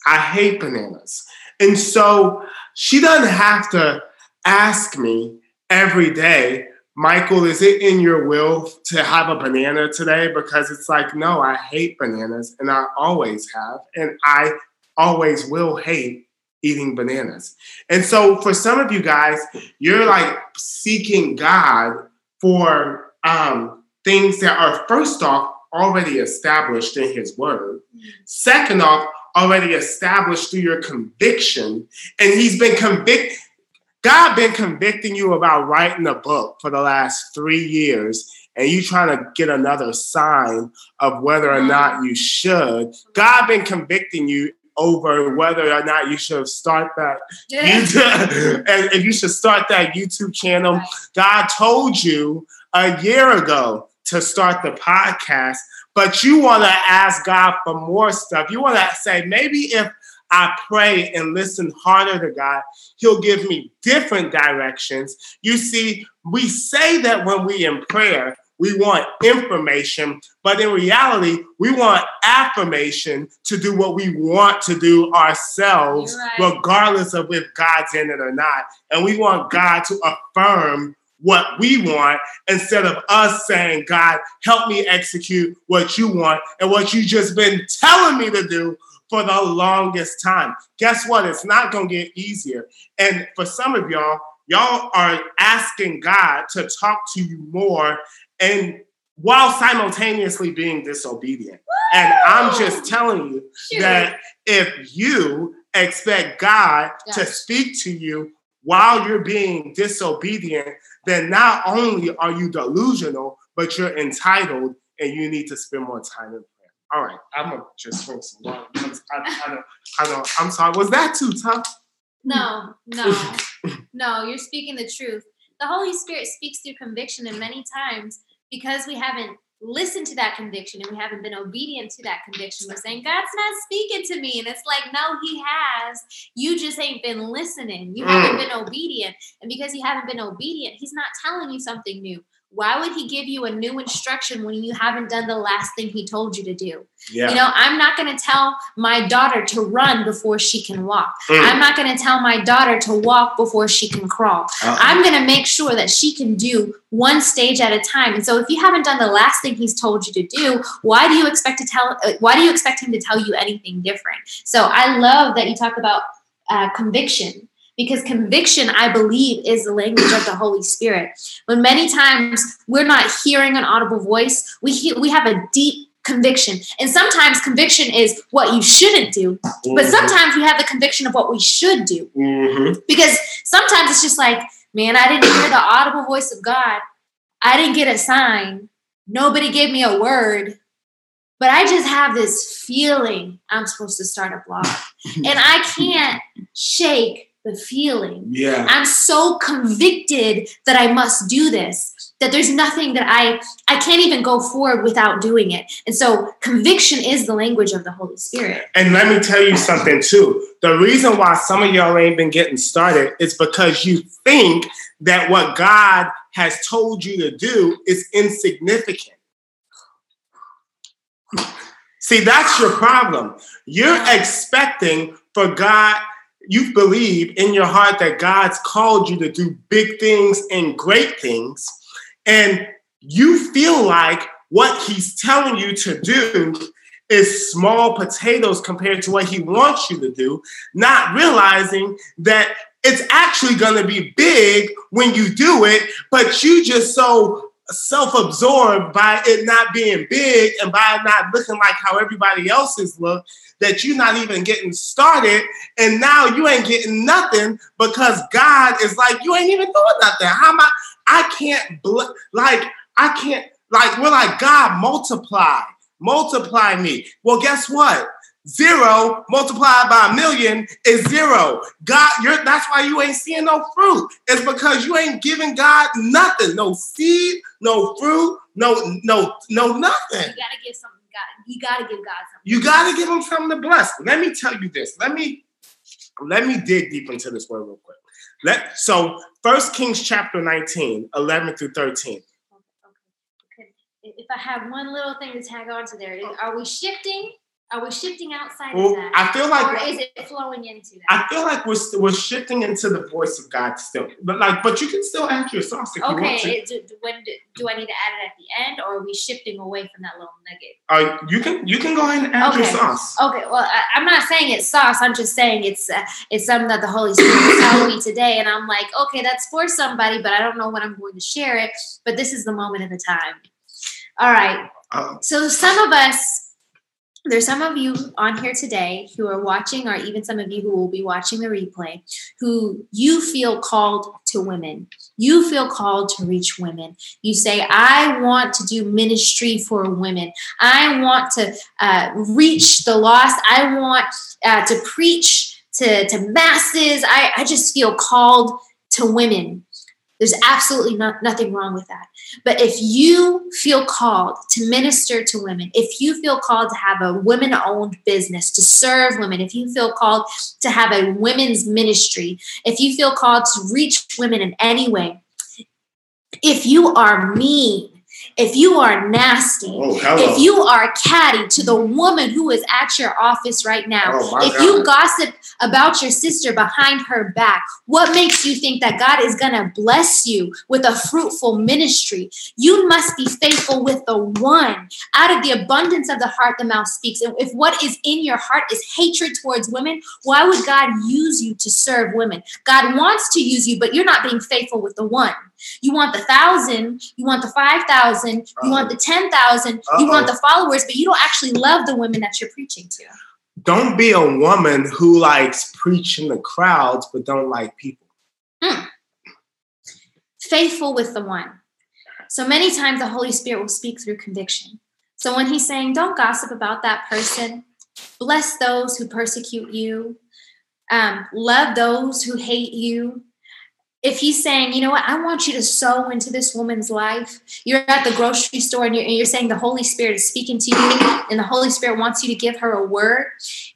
I hate bananas. And so she doesn't have to ask me every day, Michael, is it in your will to have a banana today? Because it's like, no, I hate bananas and I always have. And I always will hate eating bananas. And so for some of you guys, you're like seeking God for um, things that are, first off, already established in His Word. Second off, already established through your conviction. And he's been convicted. God been convicting you about writing a book for the last three years, and you trying to get another sign of whether or not you should. God been convicting you over whether or not you should start that YouTube, and if you should start that YouTube channel. God told you a year ago to start the podcast, but you want to ask God for more stuff. You want to say, maybe if I pray and listen harder to God, He'll give me different directions. You see, we say that when we in prayer, we want information, but in reality, we want affirmation to do what we want to do ourselves, right. regardless of if God's in it or not. And we want God to affirm what we want instead of us saying, God, help me execute what you want and what you've just been telling me to do for the longest time. Guess what? It's not going to get easier. And for some of y'all, y'all are asking God to talk to you more and while simultaneously being disobedient. Woo! And I'm just telling you Shoot. that if you expect God yes. to speak to you while you're being disobedient, then not only are you delusional, but you're entitled and you need to spend more time in prayer. All right, I'm gonna just drink some water. I, I, don't, I don't, I'm sorry. Was that too tough? No, no, no. You're speaking the truth. The Holy Spirit speaks through conviction, and many times because we haven't listened to that conviction and we haven't been obedient to that conviction, we're saying, God's not speaking to me. And it's like, no, He has. You just ain't been listening. You mm. haven't been obedient. And because you haven't been obedient, He's not telling you something new. Why would he give you a new instruction when you haven't done the last thing he told you to do? Yeah. You know, I'm not going to tell my daughter to run before she can walk. Mm. I'm not going to tell my daughter to walk before she can crawl. Uh-uh. I'm going to make sure that she can do one stage at a time. And so if you haven't done the last thing he's told you to do, why do you expect to tell uh, why do you expect him to tell you anything different? So I love that you talk about uh, conviction because conviction, I believe, is the language of the Holy Spirit. When many times we're not hearing an audible voice, we hear, we have a deep conviction. And sometimes conviction is what you shouldn't do, mm-hmm. but sometimes we have the conviction of what we should do. Mm-hmm. Because sometimes it's just like, man, I didn't hear the audible voice of God. I didn't get a sign. Nobody gave me a word. But I just have this feeling I'm supposed to start a blog. and I can't shake the feeling. Yeah. I'm so convicted that I must do this that there's nothing that I I can't even go forward without doing it. And so conviction is the language of the Holy Spirit. And let me tell you something too. The reason why some of y'all ain't been getting started is because you think that what God has told you to do is insignificant. See, that's your problem. You're expecting for God you believe in your heart that God's called you to do big things and great things, and you feel like what He's telling you to do is small potatoes compared to what He wants you to do, not realizing that it's actually going to be big when you do it, but you just so self-absorbed by it not being big and by not looking like how everybody else's look that you're not even getting started. And now you ain't getting nothing because god is like you ain't even doing nothing. How am i i can't bl- like i can't like we're like god multiply multiply me. Well guess what Zero multiplied by a million is zero. God, you're that's why you ain't seeing no fruit. It's because you ain't giving God nothing. No seed, no fruit, no, no, no nothing. You gotta give something God. You gotta give God something. You gotta give him something to bless. Let me tell you this. Let me let me dig deep into this word real quick. Let so first Kings chapter 19, 11 through 13. Okay, okay. If I have one little thing to tag on to there, are we shifting are we shifting outside well, of that? I feel like, or is it flowing into that? I feel like we're we're shifting into the voice of God still, but like, but you can still add your sauce if okay, you want to. Okay, do, when do, do, I need to add it at the end, or are we shifting away from that little nugget? Uh, you can you can go ahead and add okay. your sauce. Okay, well, I, am not saying it's sauce. I'm just saying it's uh, it's something that the Holy Spirit telling me today, and I'm like, okay, that's for somebody, but I don't know when I'm going to share it. But this is the moment of the time. All right. Uh, so some of us there's some of you on here today who are watching, or even some of you who will be watching the replay, who you feel called to women. You feel called to reach women. You say, I want to do ministry for women. I want to uh, reach the lost. I want uh, to preach to, to masses. I, I just feel called to women. There's absolutely not, nothing wrong with that. But if you feel called to minister to women, if you feel called to have a women owned business, to serve women, if you feel called to have a women's ministry, if you feel called to reach women in any way, if you are mean, if you are nasty, Oh, if you are catty to the woman who is at your office right now, Oh, if you gossip about your sister behind her back, what makes you think that God is going to bless you with a fruitful ministry? You must be faithful with the one. Out of the abundance of the heart, the mouth speaks. And if what is in your heart is hatred towards women, why would God use you to serve women? God wants to use you, but you're not being faithful with the one. You want the thousand, you want the five thousand, you want the ten thousand, you want the followers, but you don't actually love the women that you're preaching to. Don't be a woman who likes preaching the crowds but don't like people. Faithful with the one. So many times the Holy Spirit will speak through conviction. So when he's saying, don't gossip about that person, bless those who persecute you, um, love those who hate you. If he's saying, you know what, I want you to sow into this woman's life, you're at the grocery store and you're, and you're saying the Holy Spirit is speaking to you and the Holy Spirit wants you to give her a word,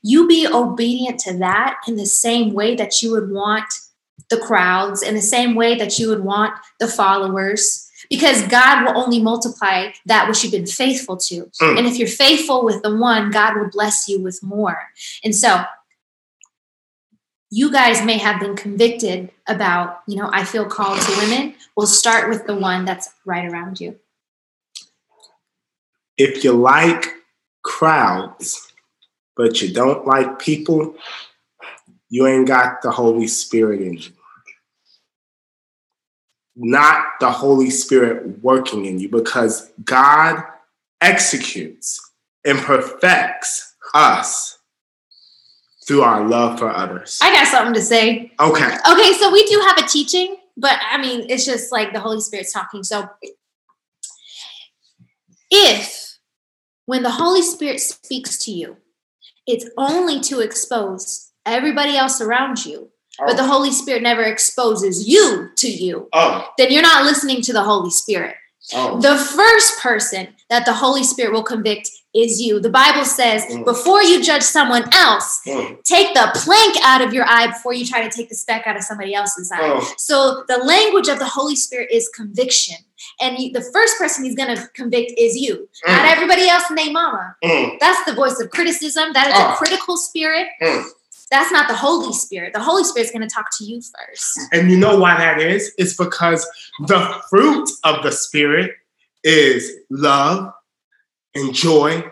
you be obedient to that in the same way that you would want the crowds, in the same way that you would want the followers, because God will only multiply that which you've been faithful to. Mm. And if you're faithful with the one, God will bless you with more. And so, you guys may have been convicted about, you know, I feel called to women. We'll start with the one that's right around you. If you like crowds but you don't like people, you ain't got the Holy Spirit in you. Not the Holy Spirit working in you because God executes and perfects us through our love for others. I got something to say. Okay. Okay, so we do have a teaching, but I mean, it's just like the Holy Spirit's talking. So if when the Holy Spirit speaks to you, it's only to expose everybody else around you, but the oh. Holy Spirit never exposes you to you, Oh, then you're not listening to the Holy Spirit. oh. The first person that the Holy Spirit will convict is you. The Bible says, Mm. before you judge someone else, Mm. take the plank out of your eye before you try to take the speck out of somebody else's eye. Oh. So the language of the Holy Spirit is conviction. And you, the first person he's going to convict is you, not Mm. everybody else and they mama. Mm. That's the voice of criticism. That is Oh. a critical spirit. Mm. That's not the Holy Spirit. The Holy Spirit's going to talk to you first. And you know why that is? It's because the fruit of the Spirit is love and joy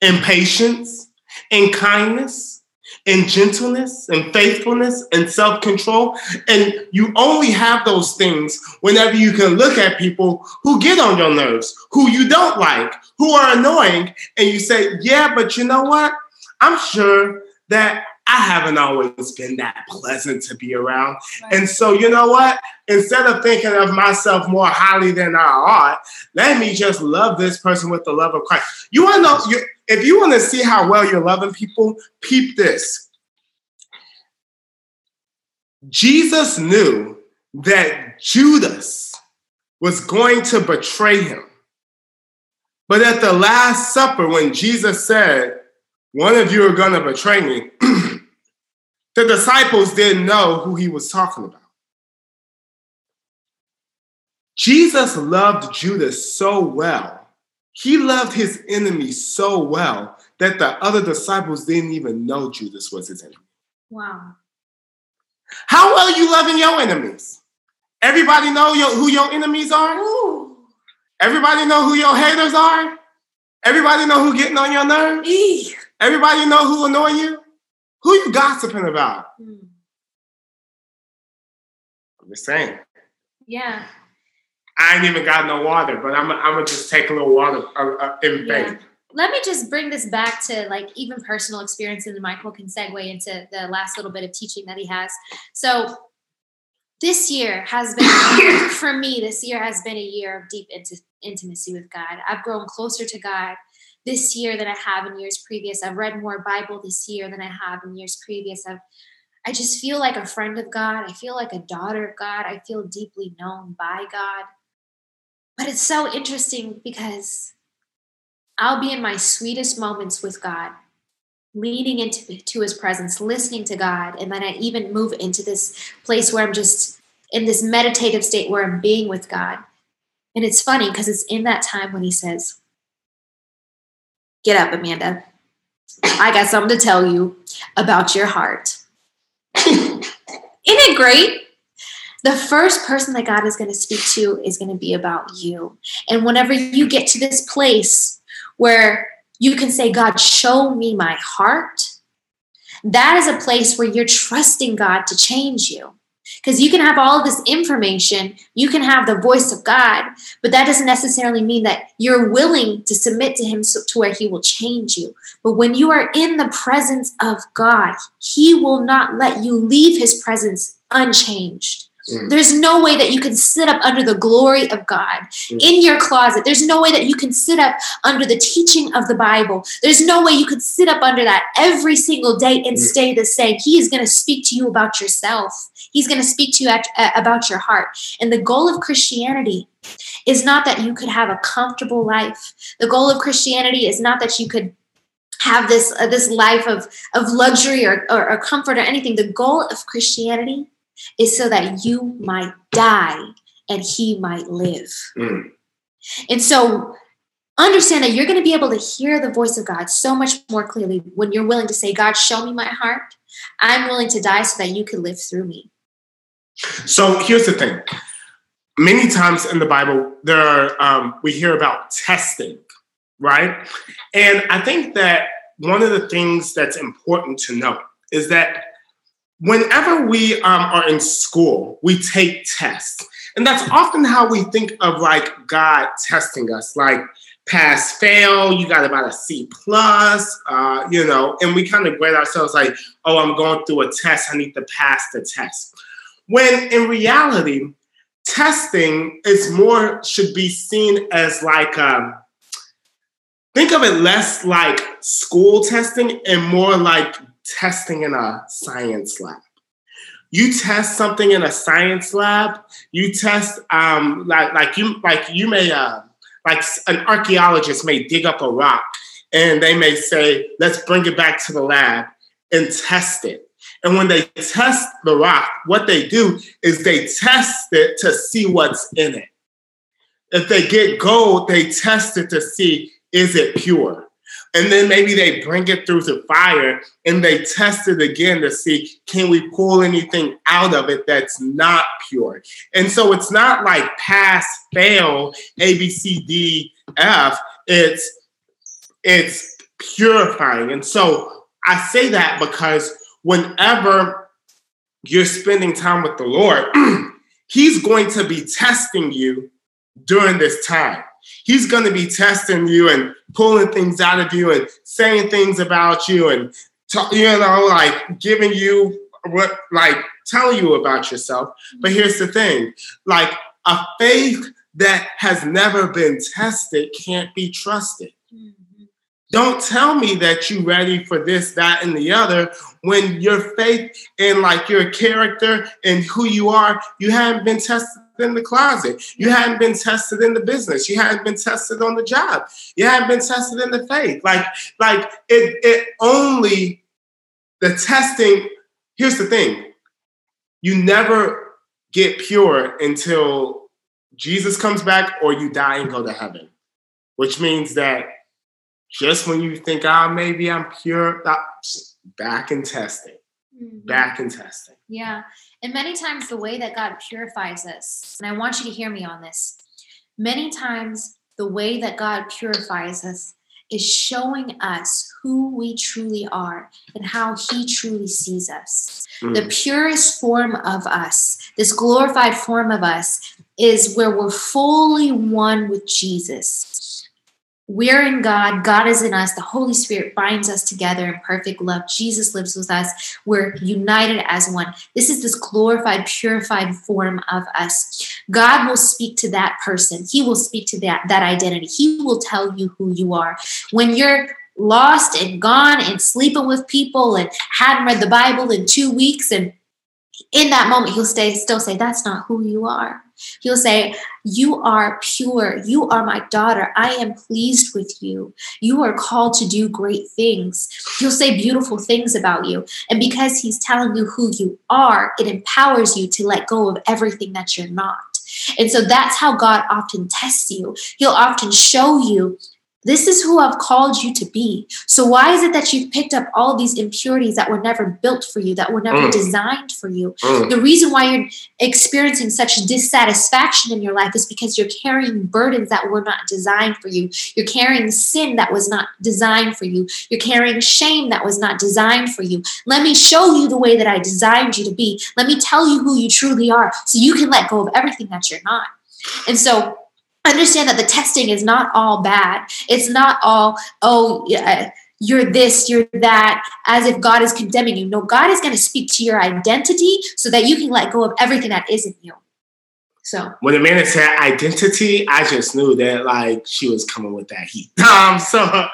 and patience and kindness and gentleness and faithfulness and self control. And you only have those things whenever you can look at people who get on your nerves, who you don't like, who are annoying, and you say, Yeah, but you know what? I'm sure that I haven't always been that pleasant to be around. And so, you know what? Instead of thinking of myself more highly than I ought, let me just love this person with the love of Christ. You want to know, you, if you want to see how well you're loving people, peep this. Jesus knew that Judas was going to betray him. But at the Last Supper, when Jesus said, One of you are going to betray me, the disciples didn't know who he was talking about. Jesus loved Judas so well. He loved his enemy so well that the other disciples didn't even know Judas was his enemy. Wow. How well you loving your enemies? Everybody know your, who your enemies are? Ooh. Everybody know who your haters are? Everybody know who getting on your nerves? Eek. Everybody know who annoy you? Who you gossiping about? Hmm. I'm just saying. Yeah. I ain't even got no water, but I'm gonna just take a little water uh, uh, in Yeah. faith. Let me just bring this back to like even personal experience, and then Michael can segue into the last little bit of teaching that he has. So, this year has been for me. This year has been a year of deep int- intimacy with God. I've grown closer to God this year than I have in years previous. I've read more Bible this year than I have in years previous. I've I just feel like a friend of God. I feel like a daughter of God. I feel deeply known by God. But it's so interesting because I'll be in my sweetest moments with God, leaning into to his presence, listening to God, and then I even move into this place where I'm just in this meditative state where I'm being with God. And it's funny because it's in that time when he says, Get up, Amanda. I got something to tell you about your heart. Isn't it great? The first person that God is going to speak to is going to be about you. And whenever you get to this place where you can say, God, show me my heart, that is a place where you're trusting God to change you. Because you can have all this information, you can have the voice of God, but that doesn't necessarily mean that you're willing to submit to Him so, to where He will change you. But when you are in the presence of God, He will not let you leave His presence unchanged. Mm. There's no way that you can sit up under the glory of God mm. in your closet. There's no way that you can sit up under the teaching of the Bible. There's no way you could sit up under that every single day and mm. stay the same. He is going to speak to you about yourself. He's going to speak to you at, uh, about your heart. And the goal of Christianity is not that you could have a comfortable life. The goal of Christianity is not that you could have this uh, this life of of luxury or, or, or comfort or anything. The goal of Christianity is so that you might die and he might live. Mm. And so understand that you're going to be able to hear the voice of God so much more clearly when you're willing to say, God, show me my heart. I'm willing to die so that you can live through me. So here's the thing. Many times in the Bible, there are, um, we hear about testing, right? And I think that one of the things that's important to know is that whenever we um, are in school, we take tests. And that's often how we think of like God testing us, like pass, fail, you got about a C plus, uh, you know, and we kind of grade ourselves like, oh, I'm going through a test, I need to pass the test. When in reality, testing is more, should be seen as like, um, think of it less like school testing and more like testing in a science lab. You test something in a science lab. You test um, like like you like you may uh, like an archaeologist may dig up a rock and they may say, "Let's bring it back to the lab and test it." And when they test the rock, what they do is they test it to see what's in it. If they get gold, they test it to see is it pure. And then maybe they bring it through the fire and they test it again to see can we pull anything out of it that's not pure. And so it's not like pass, fail, A, B, C, D, F. It's it's purifying. And so I say that because whenever you're spending time with the Lord, He's going to be testing you during this time. He's going to be testing you and pulling things out of you and saying things about you and you know like giving you what like telling you about yourself. But here's the thing, like a faith that has never been tested can't be trusted. Mm-hmm. Don't tell me that you're ready for this, that, and the other when your faith and like your character and who you are, you haven't been tested in the closet. You hadn't been tested in the business. You hadn't been tested on the job. You hadn't been tested in the faith. Like, like it, it only the testing. Here's the thing: you never get pure until Jesus comes back or you die and go to heaven. Which means that just when you think, ah, oh, maybe I'm pure, back in testing. Mm-hmm. Back in testing. Yeah. And many times, the way that God purifies us, and I want you to hear me on this, many times, the way that God purifies us is showing us who we truly are and how He truly sees us. Mm. The purest form of us, this glorified form of us, is where we're fully one with Jesus. We're in God, God is in us, the Holy Spirit binds us together in perfect love. Jesus lives with us. We're united as one. This is this glorified, purified form of us. God will speak to that person. He will speak to that, that identity. He will tell you who you are. When you're lost and gone and sleeping with people and hadn't read the Bible in two weeks and in that moment he'll stay still say that's not who you are he'll say you are pure. You are my daughter. I am pleased with you. You are called to do great things. He'll say beautiful things about you. And because he's telling you who you are it empowers you to let go of everything that you're not. And so that's how God often tests you. He'll often show you this is who I've called you to be. So, why is it that you've picked up all these impurities that were never built for you, that were never mm. designed for you? Mm. The reason why you're experiencing such dissatisfaction in your life is because you're carrying burdens that were not designed for you. You're carrying sin that was not designed for you. You're carrying shame that was not designed for you. Let me show you the way that I designed you to be. Let me tell you who you truly are so you can let go of everything that you're not. And so, understand that the testing is not all bad. It's not all, oh, yeah, you're this, you're that, as if God is condemning you. No, God is going to speak to your identity so that you can let go of everything that isn't you. So when the man said identity, I just knew that like she was coming with that heat. Um, so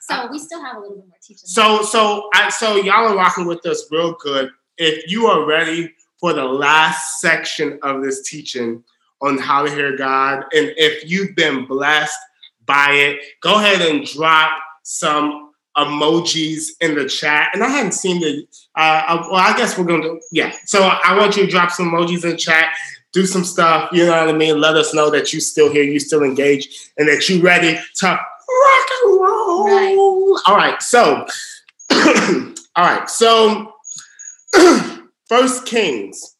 so we still have a little bit more teaching. So so I, so y'all are rocking with us real good. If you are ready for the last section of this teaching, on how to hear God. And if you've been blessed by it, go ahead and drop some emojis in the chat. And I hadn't seen the, uh, well, I guess we're going to, yeah. So I want you to drop some emojis in the chat, do some stuff, you know what I mean? Let us know that you still here, you still engaged, and that you're ready to rock and roll. Right. All right. So, all right. So, First Kings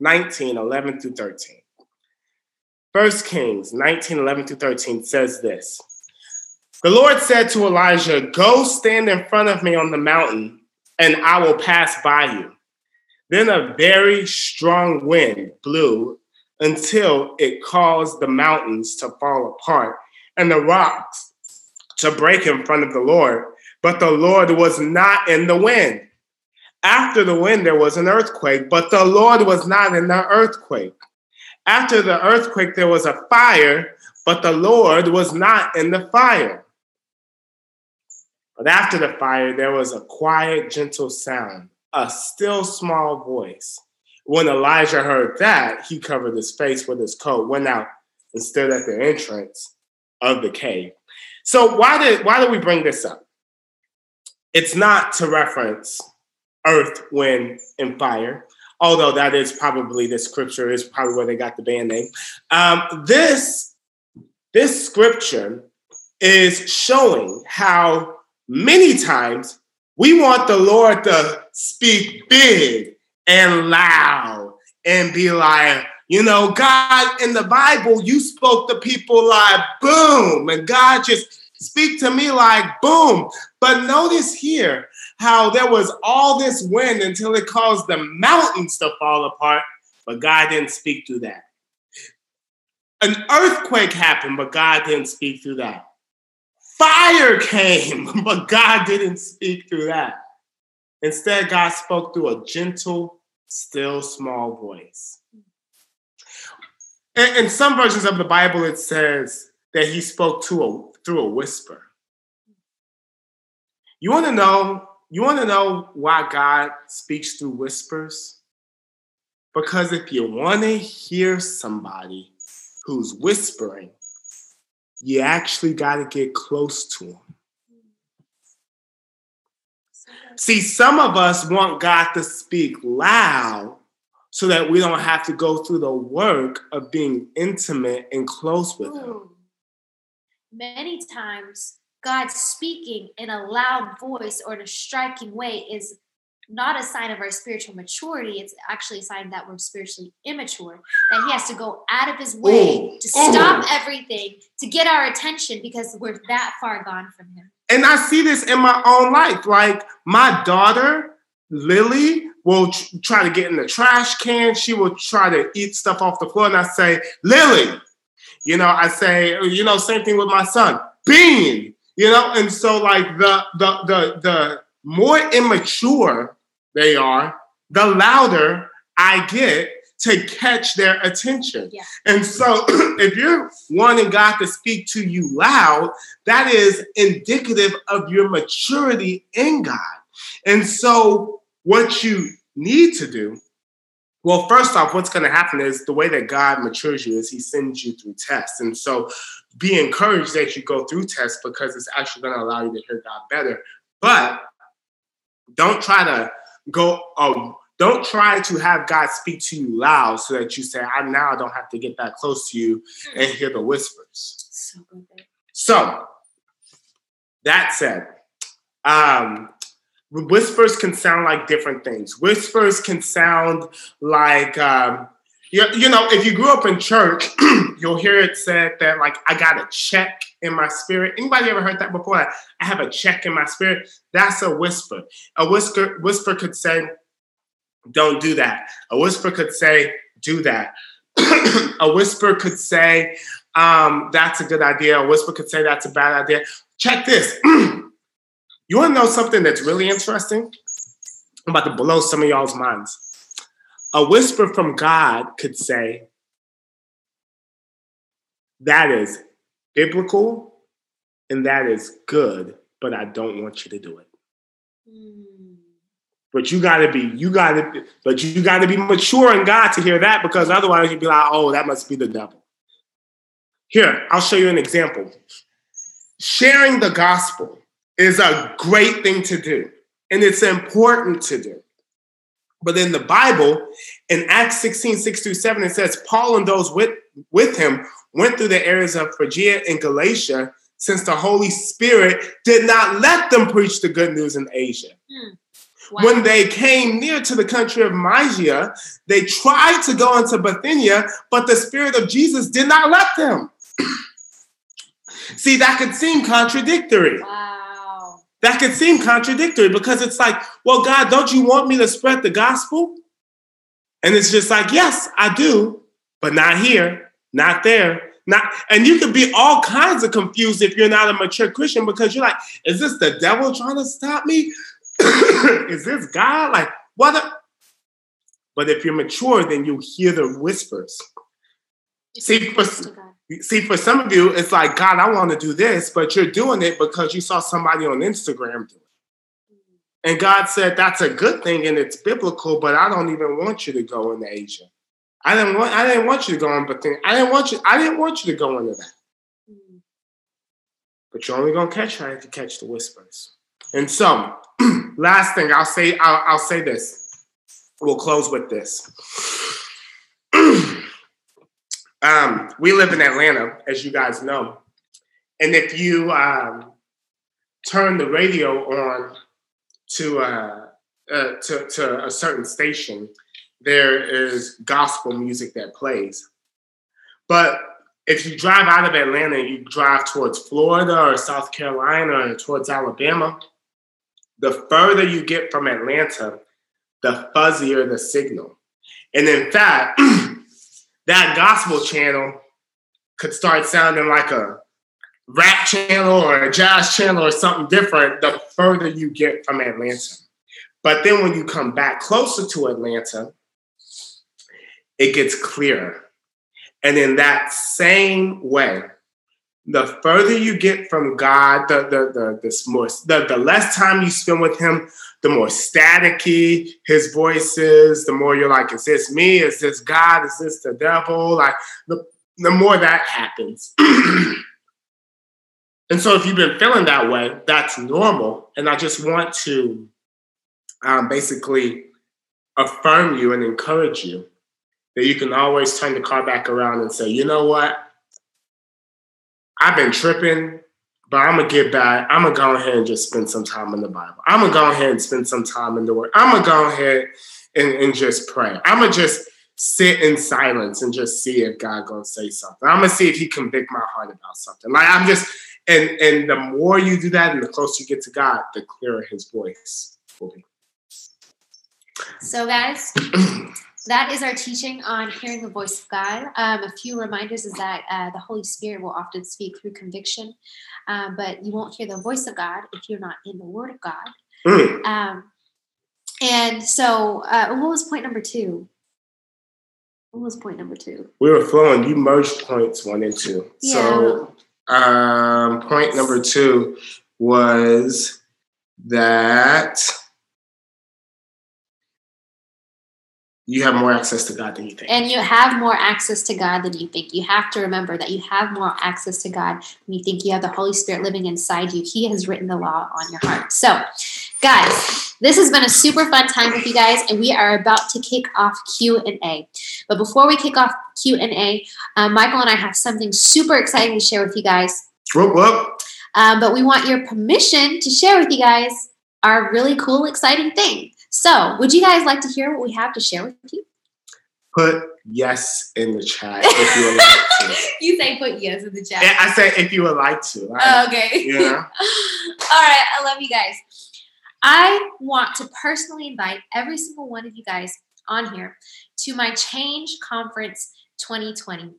19, 11 through 13. First Kings 19, 11 through 13 says this. The Lord said to Elijah, Go stand in front of me on the mountain, and I will pass by you. Then a very strong wind blew until it caused the mountains to fall apart and the rocks to break in front of the Lord. But the Lord was not in the wind. After the wind, there was an earthquake, but the Lord was not in the earthquake. After the earthquake, there was a fire, but the Lord was not in the fire. But after the fire, there was a quiet, gentle sound, a still small voice. When Elijah heard that, he covered his face with his coat, went out, and stood at the entrance of the cave. So why did why did we bring this up? It's not to reference earth, wind, and fire although that is probably the scripture is probably where they got the band name. Um, this this scripture is showing how many times we want the Lord to speak big and loud and be like, you know, God in the Bible, you spoke to people like boom, and God just speak to me like boom. But notice here, how there was all this wind until it caused the mountains to fall apart, but God didn't speak through that. An earthquake happened, but God didn't speak through that. Fire came, but God didn't speak through that. Instead, God spoke through a gentle, still, small voice. In, some versions of the Bible, it says that he spoke to a, through a whisper. You want to know you want to know why God speaks through whispers? Because if you want to hear somebody who's whispering, you actually got to get close to them. See, some of us want God to speak loud so that we don't have to go through the work of being intimate and close with Him. Oh. Many times God speaking in a loud voice or in a striking way is not a sign of our spiritual maturity. It's actually a sign that we're spiritually immature. That He has to go out of His way to stop everything to get our attention because we're that far gone from Him. And I see this in my own life. Like my daughter, Lily, will try to get in the trash can. She will try to eat stuff off the floor. And I say, Lily, you know, I say, you know, same thing with my son, Bean, you know, and so like the the the the more immature they are, the louder I get to catch their attention. Yeah. And so if you're wanting God to speak to you loud, that is indicative of your maturity in God. And so what you need to do well, first off, what's going to happen is the way that God matures you is He sends you through tests. And so be encouraged that you go through tests because it's actually going to allow you to hear God better. But don't try to go, um, Don't try to have God speak to you loud so that you say, I now don't have to get that close to you and hear the whispers. So. So, that said, um, whispers can sound like different things. Whispers can sound like, um, you, you know, if you grew up in church, you'll hear it said that, like, I got a check in my spirit. Anybody ever heard that before? Like, I have a check in my spirit. That's a whisper. A whisper, whisper could say, don't do that. A whisper could say, do that. a whisper could say, um, that's a good idea. A whisper could say, that's a bad idea. Check this. you want to know something that's really interesting? I'm about to blow some of y'all's minds. A whisper from God could say, that is biblical and that is good, but I don't want you to do it. Mm. But you gotta be, you gotta, but you gotta be mature in God to hear that because otherwise you'd be like, oh, that must be the devil. Here, I'll show you an example. Sharing the gospel is a great thing to do, and it's important to do. But in the Bible, in Acts 16, 6 through 7, it says, Paul and those with, with him went through the areas of Phrygia and Galatia, since the Holy Spirit did not let them preach the good news in Asia. Hmm. Wow. When they came near to the country of Mysia, they tried to go into Bithynia, but the Spirit of Jesus did not let them. See, that could seem contradictory. wow. That could seem contradictory because it's like, well, God, don't you want me to spread the gospel? And it's just like, yes, I do, but not here, not there, not. And you could be all kinds of confused if you're not a mature Christian because you're like, is this the devil trying to stop me? is this God? Like, what? But if you're mature, then you hear the whispers. See, for. See, for some of you, it's like, God, I want to do this, but you're doing it because you saw somebody on Instagram do it. And God said, that's a good thing and it's biblical, but I don't even want you to go into Asia. I didn't want I didn't want you to go in Bithynia. I didn't want you, I didn't want you to go into that. But you're only gonna catch her if you catch the whispers. And so, last thing I'll say, I'll, I'll say this. We'll close with this. Um, we live in Atlanta, as you guys know, and if you um, turn the radio on to uh, uh, to, to a certain station, there is gospel music that plays. But if you drive out of Atlanta you drive towards Florida or South Carolina or towards Alabama, the further you get from Atlanta, the fuzzier the signal. And in fact, that gospel channel could start sounding like a rap channel or a jazz channel or something different the further you get from Atlanta. But then when you come back closer to Atlanta, it gets clearer. And in that same way, the further you get from God, the the the this more the, the less time you spend with him, the more staticky his voice is, the more you're like, is this me? Is this God? Is this the devil? Like the, the more that happens. and so if you've been feeling that way, that's normal. And I just want to um, basically affirm you and encourage you that you can always turn the car back around and say, you know what? I've been tripping, but I'm gonna get back. I'm gonna go ahead and just spend some time in the Bible. I'm gonna go ahead and spend some time in the Word. I'm gonna go ahead and, and just pray. I'm gonna just sit in silence and just see if God gonna say something. I'm gonna see if He convict my heart about something. Like I'm just, and and the more you do that, and the closer you get to God, the clearer His voice will be. So, guys, that is our teaching on hearing the voice of God. Um, a few reminders is that uh, the Holy Spirit will often speak through conviction, um, but you won't hear the voice of God if you're not in the Word of God. Mm. Um, and so, uh, what was point number two? What was point number two? We were flowing. You merged points one and two. So um, point number two was that you have more access to God than you think. And you have more access to God than you think. You have to remember that you have more access to God when you think you have the Holy Spirit living inside you. He has written the law on your heart. So Guys, this has been a super fun time with you guys, and we are about to kick off Q and A. But before we kick off Q and A, uh, Michael and I have something super exciting to share with you guys. Whoop, whoop. Um, but we want your permission to share with you guys our really cool, exciting thing. So, would you guys like to hear what we have to share with you? Put yes in the chat if you would like to. you say put yes in the chat. I said if you would like to. I- Oh, okay. Yeah. All right. I love you guys. I want to personally invite every single one of you guys on here to my Change Conference 2020.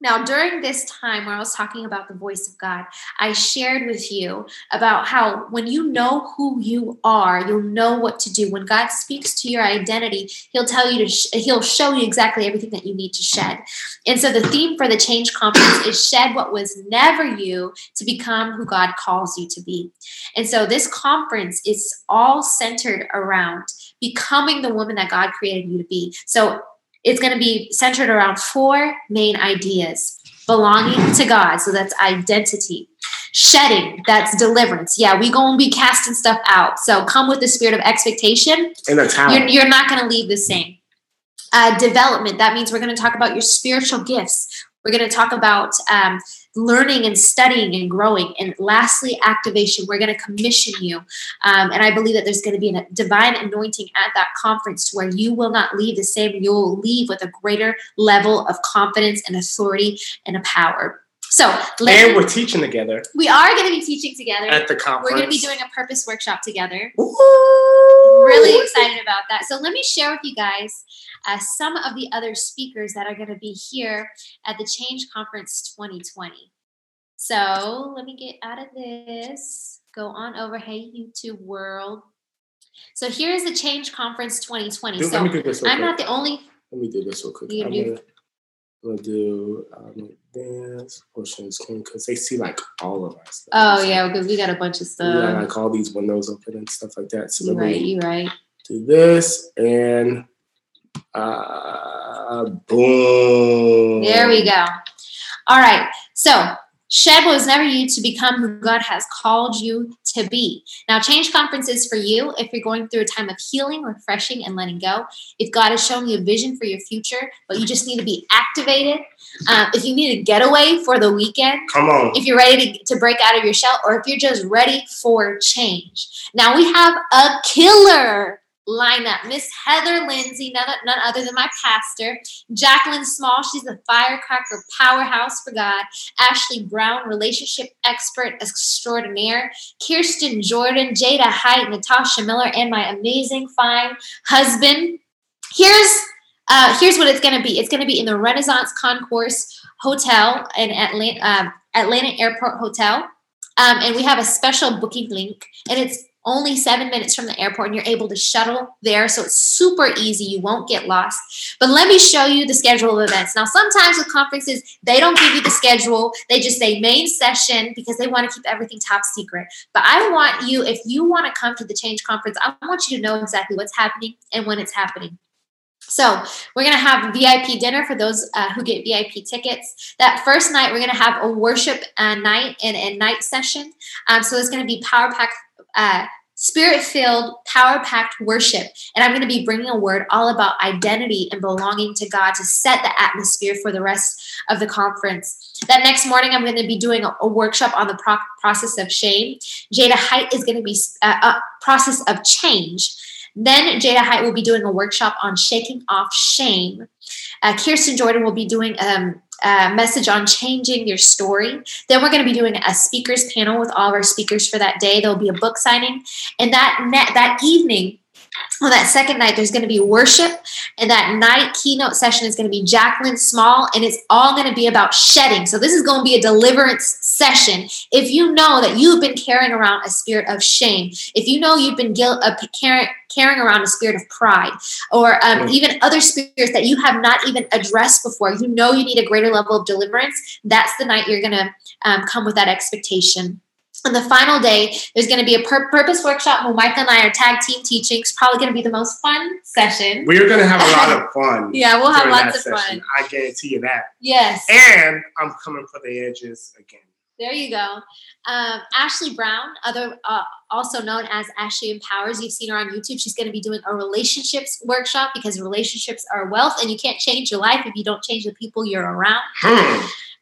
Now, during this time where I was talking about the voice of God, I shared with you about how when you know who you are, you'll know what to do. When God speaks to your identity, He'll tell you to, sh- He'll show you exactly everything that you need to shed. And so, the theme for the Change Conference is shed what was never you to become who God calls you to be. And so, this conference is all centered around becoming the woman that God created you to be. So, it's going to be centered around four main ideas belonging to God. So that's identity. Shedding, that's deliverance. Yeah, we going to be casting stuff out. So come with the spirit of expectation. In a town. You're, you're not going to leave the same. Uh, development, that means we're going to talk about your spiritual gifts. We're going to talk about um, learning and studying and growing. And lastly, activation. We're going to commission you. Um, and I believe that there's going to be a divine anointing at that conference to where you will not leave the same. You'll leave with a greater level of confidence and authority and a power. So, and we're teaching together we are going to be teaching together. at the conference. We're going to be doing a purpose workshop together Ooh. really excited about that. So let me share with you guys uh, some of the other speakers that are going to be here at the Change Conference 2020. So let me get out of this. Go on over. Hey, YouTube world. So here's the Change Conference 2020. Dude, let me So do this real I'm quick. not the only. Let me do this real quick. You I'm do- gonna, I'm gonna um, dance portions because they see like all of stuff. Oh yeah, because we got a bunch of We stuff. got like all these windows open and stuff like that. So you right. You right. do this and uh, boom. There we go. All right. So, shed was never you to become who God has called you to be. Now, change conference is for you if you're going through a time of healing, refreshing, and letting go. If God has shown you a vision for your future, but you just need to be activated. Um, if you need a getaway for the weekend, Come on. if you're ready to, to break out of your shell, or if you're just ready for change. Now we have a killer lineup. Miss Heather Lindsay, none, none other than my pastor. Jacqueline Small, she's a firecracker powerhouse for God. Ashley Brown, relationship expert extraordinaire. Kirsten Jordan, Jada Height, Natasha Miller, and my amazing, fine husband. Here's uh, here's what it's going to be. It's going to be in the Renaissance Concourse Hotel in Atlanta, um, Atlanta Airport Hotel. Um, and we have a special booking link, and it's only seven minutes from the airport, and you're able to shuttle there. So it's super easy. You won't get lost. But let me show you the schedule of events. Now, sometimes with conferences, they don't give you the schedule, they just say main session because they want to keep everything top secret. But I want you, if you want to come to the Change Conference, I want you to know exactly what's happening and when it's happening. So we're gonna have VIP dinner for those uh, who get VIP tickets. That first night, we're gonna have a worship uh, night and a night session. Um, so it's gonna be power pack, uh, spirit filled, power packed worship, and I'm gonna be bringing a word all about identity and belonging to God to set the atmosphere for the rest of the conference. That next morning, I'm gonna be doing a, a workshop on the pro- process of shame. Jada Height is gonna be uh, a process of change. Then Jada Height will be doing a workshop on shaking off shame. Uh, Kirsten Jordan will be doing um, message on changing your story. Then we're going to be doing a speakers panel with all of our speakers for that day. There'll be a book signing, and that that evening. On that second night, there's going to be worship, and that night keynote session is going to be Jacqueline Small, and it's all going to be about shedding. So, this is going to be a deliverance session. If you know that you've been carrying around a spirit of shame, if you know you've been guilt, uh, carrying, carrying around a spirit of pride, or um, Mm. even other spirits that you have not even addressed before, you know you need a greater level of deliverance, that's the night you're going to um, come with that expectation. On the final day, there's going to be a pur- purpose workshop where Michael and I are tag team teaching. It's probably going to be the most fun session. We're gonna have a lot of fun. Yeah, we'll have lots of session. fun. I guarantee you that. Yes. And I'm coming for the edges again. There you go. Um, Ashley Brown, other uh, also known as Ashley Empowers. You've seen her on YouTube. She's going to be doing a relationships workshop because relationships are wealth, and you can't change your life if you don't change the people you're around.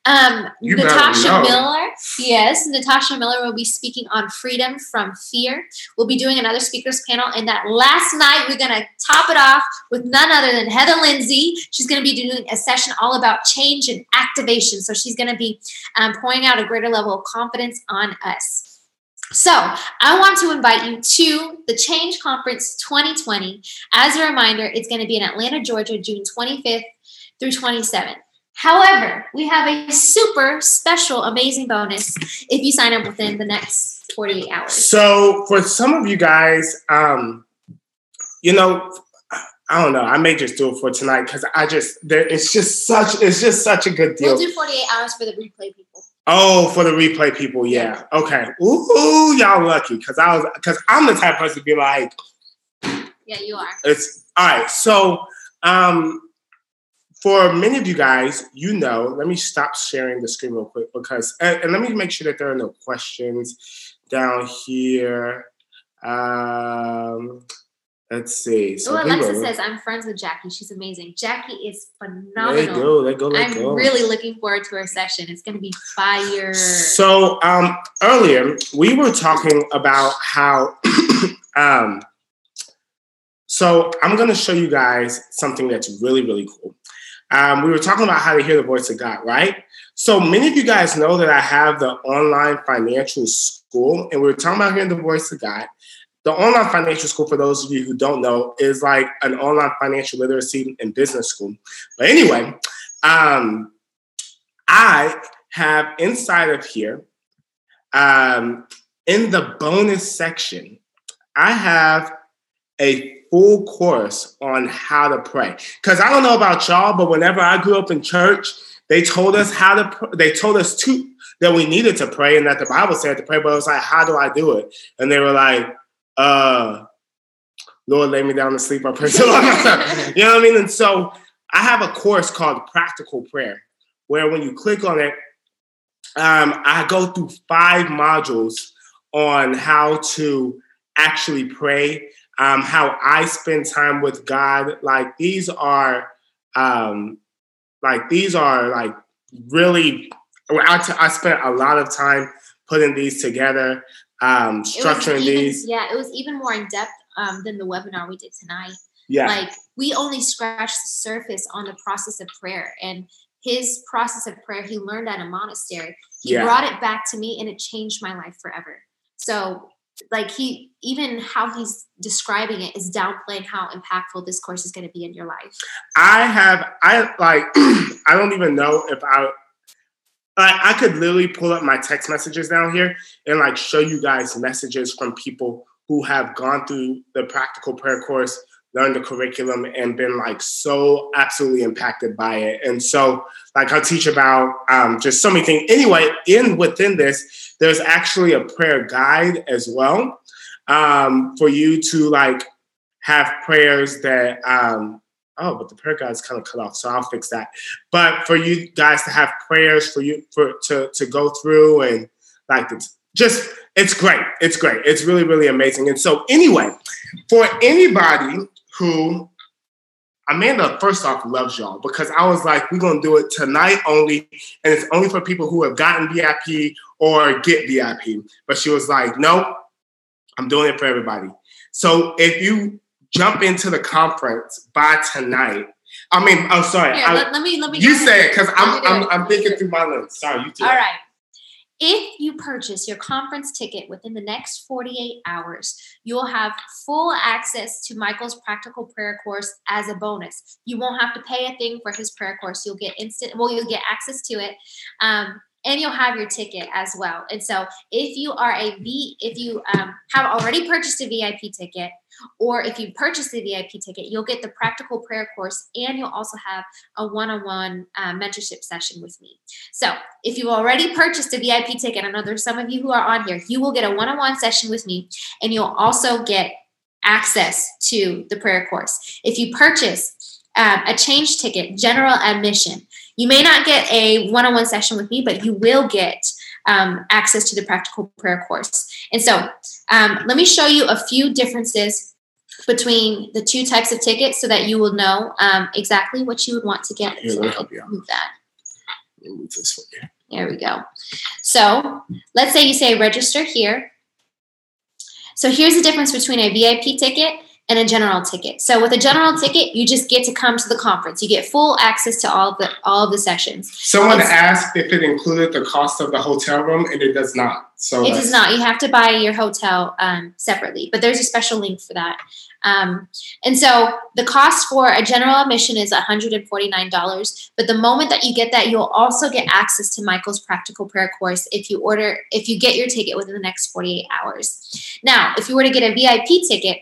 Um, You Natasha. Miller, yes, Natasha Miller will be speaking on freedom from fear. We'll be doing another speakers panel, and that last night we're gonna top it off with none other than Heather Lindsay. She's gonna be doing a session all about change and activation. So she's gonna be um, pouring out a greater level of confidence on us. So, I want to invite you to the Change Conference 2020. As a reminder, it's going to be in Atlanta, Georgia, June 25th through 27th. However, we have a super special, amazing bonus if you sign up within the next 48 hours. So for some of you guys, um, you know, I don't know. I may just do it for tonight because I just there. It's just such. It's just such a good deal. We'll do 48 hours for the replay people. Oh, for the replay people, yeah. Okay. Ooh, y'all lucky because I was because I'm the type of person to be like, Yeah, you are. it's all right. So, um, for many of you guys, you know, let me stop sharing the screen real quick because, and, and let me make sure that there are no questions down here. Um, let's see. oh, Alexa people- says, I'm friends with Jackie. She's amazing. Jackie is phenomenal. let go, let go, let I'm go. really looking forward to our session. It's going to be fire. So um, earlier we were talking about how. um, so I'm going to show you guys something that's really really cool. Um, we were talking about how to hear the voice of God, right? So many of you guys know that I have the online financial school, and we were talking about hearing the voice of God. The online financial school, for those of you who don't know, is like an online financial literacy and business school. But anyway, um, I have inside of here, um, in the bonus section, I have a full course on how to pray. Because I don't know about y'all, but whenever I grew up in church, they told us how to. pr- They told us to that we needed to pray and that the Bible said to pray. But it was like, how do I do it? And they were like, uh, Lord, lay me down to sleep. I pray so long. you know what I mean? And so I have a course called Practical Prayer, where when you click on it, um, I go through five modules on how to actually pray, um, how I spend time with God. Like these are, um, like these are like really. I, t- I spent a lot of time putting these together, um, structuring even- these. Yeah, it was even more in depth um, than the webinar we did tonight. Yeah, Like we only scratched the surface on the process of prayer and his process of prayer he learned at a monastery. He Yeah. brought it back to me and it changed my life forever. So like he even how he's describing it is downplaying how impactful this course is going to be in your life. I have I like I don't even know if I like I could literally pull up my text messages down here and like show you guys messages from people who have gone through the practical prayer course, learned the curriculum, and been like so absolutely impacted by it. And so like I'll teach about um, just so many things. Anyway, in within this, there's actually a prayer guide as well um, for you to like have prayers that um, oh, but the prayer guide's kind of cut off, so I'll fix that. But for you guys to have prayers for you for to to go through and like it's just it's great. It's great. It's really really amazing. And so anyway, for anybody who Amanda, first off, loves y'all because I was like, we're gonna do it tonight only, and it's only for people who have gotten VIP or get VIP. But she was like, nope, I'm doing it for everybody. So if you jump into the conference by tonight, I mean, I'm sorry, Here, I- let, let me let me you say it because I'm I'm. I'm Let me do thinking through my lens. Sorry, you do. All right. If you purchase your conference ticket within the next 48 hours, you'll have full access to Michael's practical prayer course as a bonus. You won't have to pay a thing for his prayer course. You'll get instant, well, you'll get access to it. Um, and you'll have your ticket as well. And so, if you are a V, if you um, have already purchased a VIP ticket, or if you purchase the VIP ticket, you'll get the practical prayer course, and you'll also have a one-on-one uh, mentorship session with me. So, if you've already purchased a VIP ticket, I know there's some of you who are on here, you will get a one on one session with me, and you'll also get access to the prayer course. If you purchase um, a change ticket, general admission, you may not get a one on one session with me, but you will get um, access to the practical prayer course. And so um, let me show you a few differences between the two types of tickets so that you will know um, exactly what you would want to get. Here, let me help you out. Move that. Move this. There we go. So let's say you say register here. So here's the difference between a VIP ticket and a general ticket. So with a general ticket, you just get to come to the conference. You get full access to all of the all of the sessions. Someone It's- asked if it included the cost of the hotel room, and it does not. So It does not. You have to buy your hotel um, separately, but there's a special link for that. Um, and so the cost for a general admission is $149. But the moment that you get that, you'll also get access to Michael's practical prayer course if you order, if you get your ticket within the next 48 hours. Now, if you were to get a VIP ticket,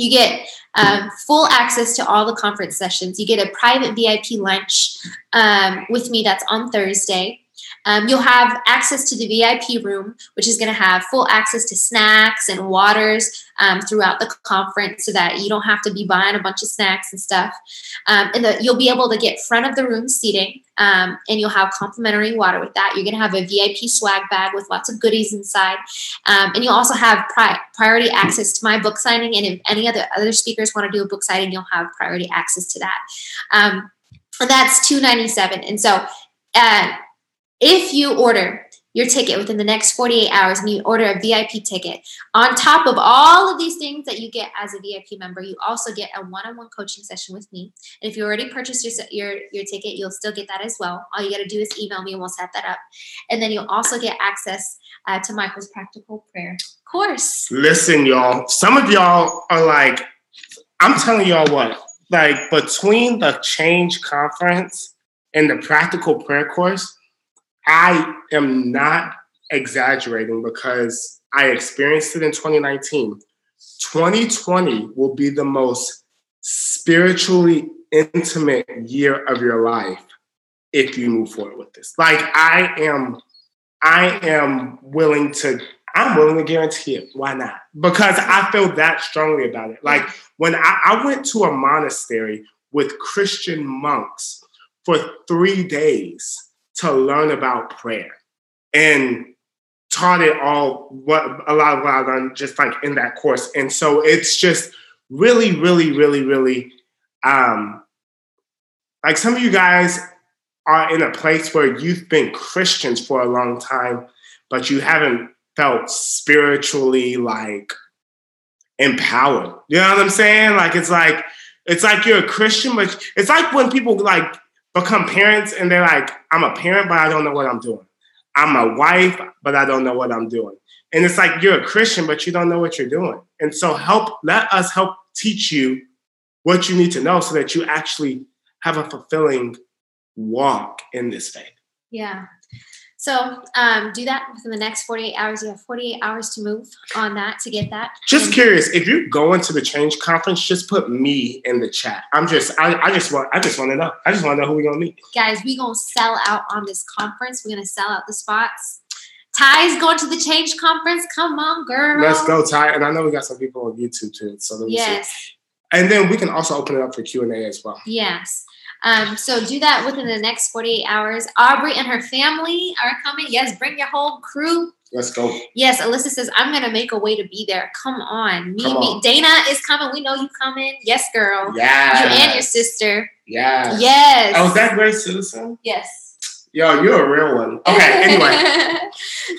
you get um, full access to all the conference sessions. You get a private VIP lunch um, with me that's on Thursday. Um, you'll have access to the VIP room, which is going to have full access to snacks and waters um, throughout the conference so that you don't have to be buying a bunch of snacks and stuff. Um, and the, you'll be able to get front of the room seating um, and you'll have complimentary water with that. You're going to have a VIP swag bag with lots of goodies inside. Um, and you'll also have pri- priority access to my book signing. And if any other other speakers want to do a book signing, you'll have priority access to that. Um, and that's two ninety seven. And so, uh, if you order your ticket within the next 48 hours and you order a VIP ticket, on top of all of these things that you get as a VIP member, you also get a one-on-one coaching session with me. And if you already purchased your your, your ticket, you'll still get that as well. All you got to do is email me and we'll set that up. And then you'll also get access uh, to Michael's practical prayer course. Listen, y'all. Some of y'all are like, I'm telling y'all what, like between the change conference and the practical prayer course, I am not exaggerating because I experienced it in 2019. 2020 will be the most spiritually intimate year of your life if you move forward with this. Like I am, I am willing to I'm willing to guarantee it. Why not? Because I feel that strongly about it. Like when I, I went to a monastery with Christian monks for three days to learn about prayer and taught it all what a lot of what I learned just like in that course. And so it's just really, really, really, really um like some of you guys are in a place where you've been Christians for a long time, but you haven't felt spiritually like empowered. You know what I'm saying? Like it's like it's like you're a Christian, but it's like when people like become parents and they're like, I'm a parent, but I don't know what I'm doing. I'm a wife, but I don't know what I'm doing. And it's like you're a Christian, but you don't know what you're doing. And so help let us help teach you what you need to know so that you actually have a fulfilling walk in this faith. Yeah. So um, do that within the next 48 hours. You have 48 hours to move on that to get that. Just And- curious, if you're going to the change conference, just put me in the chat. I'm just, I, I just want, I just want to know. I just want to know who we're gonna meet. guys, we gonna sell out on this conference. We're gonna sell out the spots. Ty's going to the change conference. Come on, girl. Let's go, Ty. And I know we got some people on YouTube too. So let me see. Yes, And then we can also open it up for Q and A as well. yes. Um, so do that within the next 48 hours. Aubrey and her family are coming. Yes, bring your whole crew. Let's go. Yes, Alyssa says, I'm gonna make a way to be there. Come on. Me, Come me. Dana is coming. We know you coming. Yes, girl. Yeah. You and your sister. Yeah. Yes. Oh, is that great citizen? Yes. Yo, you're a real one. Okay. Anyway.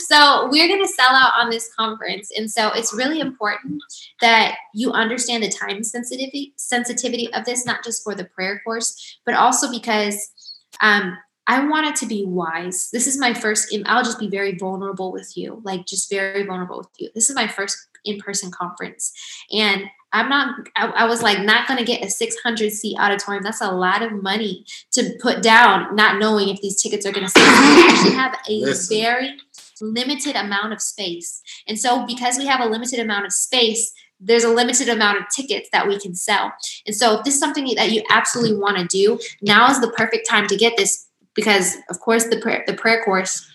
so we're going to sell out on this conference, and so it's really important that you understand the time sensitivity sensitivity of this, not just for the prayer course, but also because um, I want it to be wise. This is my first. I'll just be very vulnerable with you, like just very vulnerable with you. This is my first in-person conference, and I'm not. I, I was like not going to get a 600 seat auditorium. That's a lot of money to put down, not knowing if these tickets are going to sell. We actually have a Listen. very limited amount of space, and so because we have a limited amount of space, there's a limited amount of tickets that we can sell. And so, if this is something that you absolutely want to do, now is the perfect time to get this because, of course, the prayer the prayer course,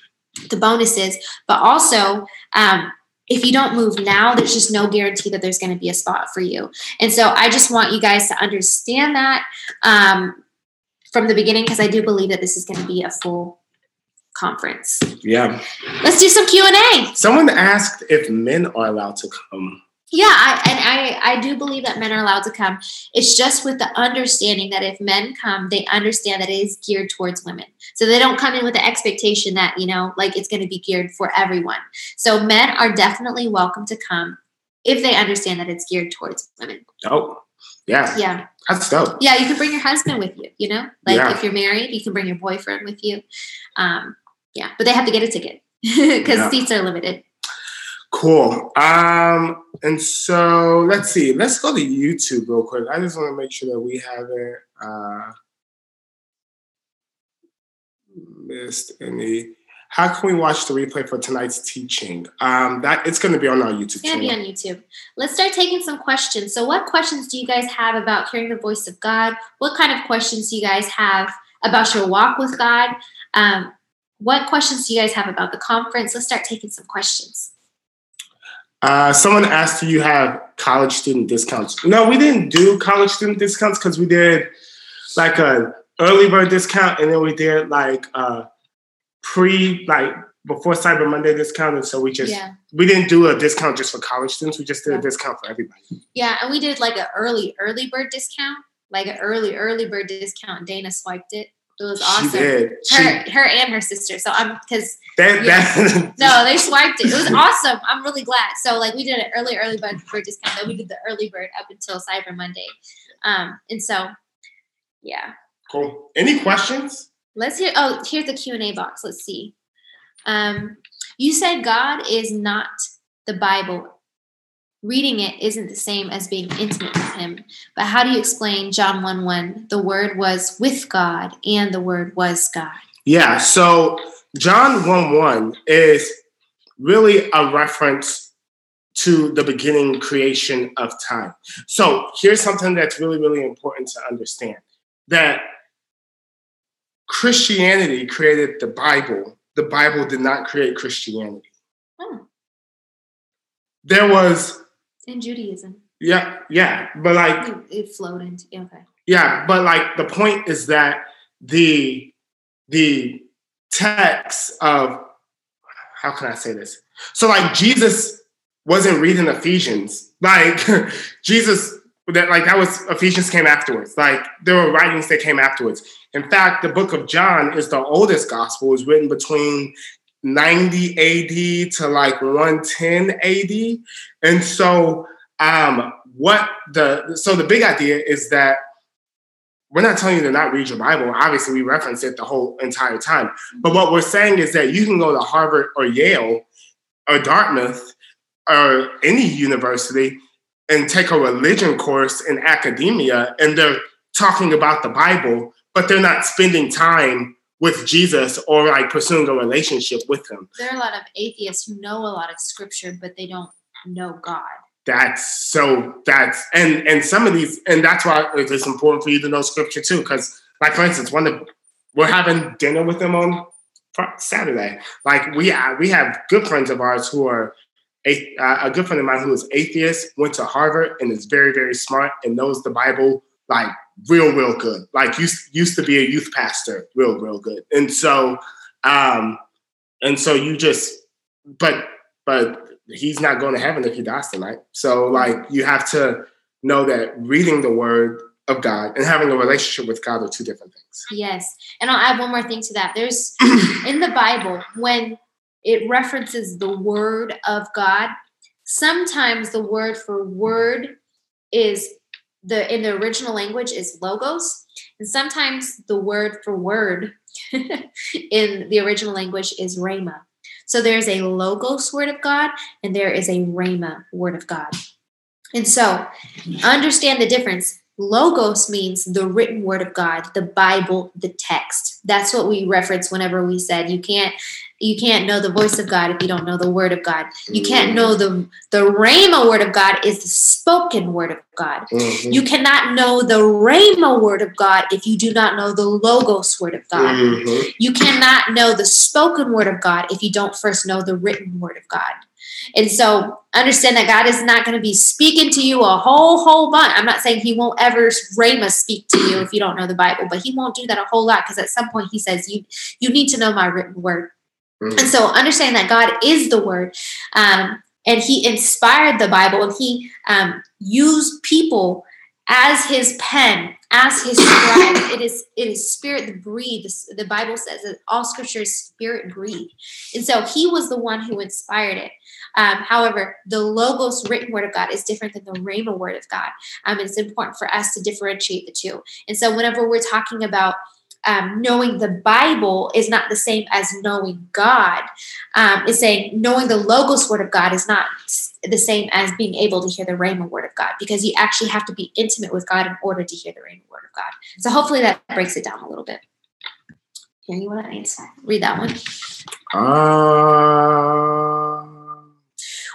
the bonuses, but also. Um, if you don't move now, there's just no guarantee that there's going to be a spot for you. And so I just want you guys to understand that um, from the beginning because I do believe that this is going to be a full conference. Yeah. Let's do some Q and A. Someone asked if men are allowed to come. Yeah, I, and I I do believe that men are allowed to come. It's just with the understanding that if men come, they understand that it is geared towards women. So they don't come in with the expectation that you know, like it's going to be geared for everyone. So men are definitely welcome to come if they understand that it's geared towards women. Oh, yeah. Yeah. That's dope. Yeah, you can bring your husband with you, you know? Like Yeah. if you're married, you can bring your boyfriend with you. Um, yeah, but they have to get a ticket because Yeah. seats are limited. Cool. Um, and so let's see. Let's go to YouTube real quick. I just want to make sure that we haven't uh, missed any. How can we watch the replay for tonight's teaching? Um, that it's going to be on our YouTube It's going to be on YouTube. Let's start taking some questions. So, what questions do you guys have about hearing the voice of God? What kind of questions do you guys have about your walk with God? Um, what questions do you guys have about the conference? Let's start taking some questions. Uh, someone asked, "Do you have college student discounts?" No, we didn't do college student discounts because we did like a early bird discount, and then we did like a pre, like before Cyber Monday discount, and so we just yeah. we didn't do a discount just for college students. We just did Yeah. a discount for everybody. Yeah. And we did like an early, early bird discount, like an early, early bird discount. Dana swiped it. It was awesome. She did. She, Her, her and her sister. So I'm because that, that, no, they swiped it. It was awesome. I'm really glad. So like we did an early, early bird, bird discount. Then we did the early bird up until Cyber Monday. Um, and so yeah. Cool. Any questions? Let's hear oh, here's the Q and A box. Let's see. Um, you said God is not the Bible. Reading it isn't the same as being intimate with him. But how do you explain John 1 1? The word was with God and the word was God. Yeah. So John one one is really a reference to the beginning creation of time. So here's something that's really really important to understand that Christianity created the Bible. The Bible did not create Christianity. Oh, There was in Judaism. yeah yeah, but like It, it flowed into okay. Yeah, but like the point is that the the text of how can I say this? So like Jesus wasn't reading Ephesians. Like Jesus that like that was Ephesians came afterwards. Like there were writings that came afterwards. In fact, the book of John is the oldest gospel. It was written between 90 AD to like 110 AD. And so um what the so the big idea is that we're not telling you to not read your Bible. Obviously, we reference it the whole entire time. But what we're saying is that you can go to Harvard or Yale or Dartmouth or any university and take a religion course in academia, and they're talking about the Bible, but they're not spending time with Jesus or like pursuing a relationship with him. There are a lot of atheists who know a lot of scripture, but they don't know God. That's so that's and and some of these and that's why it's important for you to know scripture too. Because like for instance, one of we're having dinner with them on Saturday. Like we uh, we have good friends of ours who are a, uh, a good friend of mine who is atheist, went to Harvard and is very very smart and knows the Bible like real real good. Like used used to be a youth pastor, real real good. And so um and so you just but but he's not going to heaven if he dies tonight. So like you have to know that reading the word of God and having a relationship with God are two different things. Yes. And I'll add one more thing to that. There's in the Bible, when it references the word of God, sometimes the word for word is the in the original language is logos. And sometimes the word for word in the original language is rhema. So there's a logos word of God and there is a rhema word of God. And so understand the difference. Logos means the written word of God, the Bible, the text. That's what we reference whenever we said you can't you can't know the voice of God if you don't know the word of God. You can't know the the rhema word of God is the spoken word of God. Mhm. You cannot know the rhema word of God if you do not know the logos word of God. Mhm. You cannot know the spoken word of God if you don't first know the written word of God. And so understand that God is not going to be speaking to you a whole, whole bunch. I'm not saying he won't ever Rhema speak to you if you don't know the Bible, but he won't do that a whole lot because at some point he says, you, you need to know my written word. Mm-hmm. And so understand that God is the word. Um, and he inspired the Bible and he um, used people as his pen as his scribe. it is it is spirit breathed. The Bible says that all scripture is spirit breathed, and so he was the one who inspired it. Um, however, the logos written word of God is different than the rhema word of God. Um, it's important for us to differentiate the two. And so, whenever we're talking about um, knowing the Bible is not the same as knowing God. Um, it's saying knowing the Logos word of God is not the same as being able to hear the Rhema word of God because you actually have to be intimate with God in order to hear the Rhema word of God. So hopefully that breaks it down a little bit. Here, you want to answer? Read that one. Uh...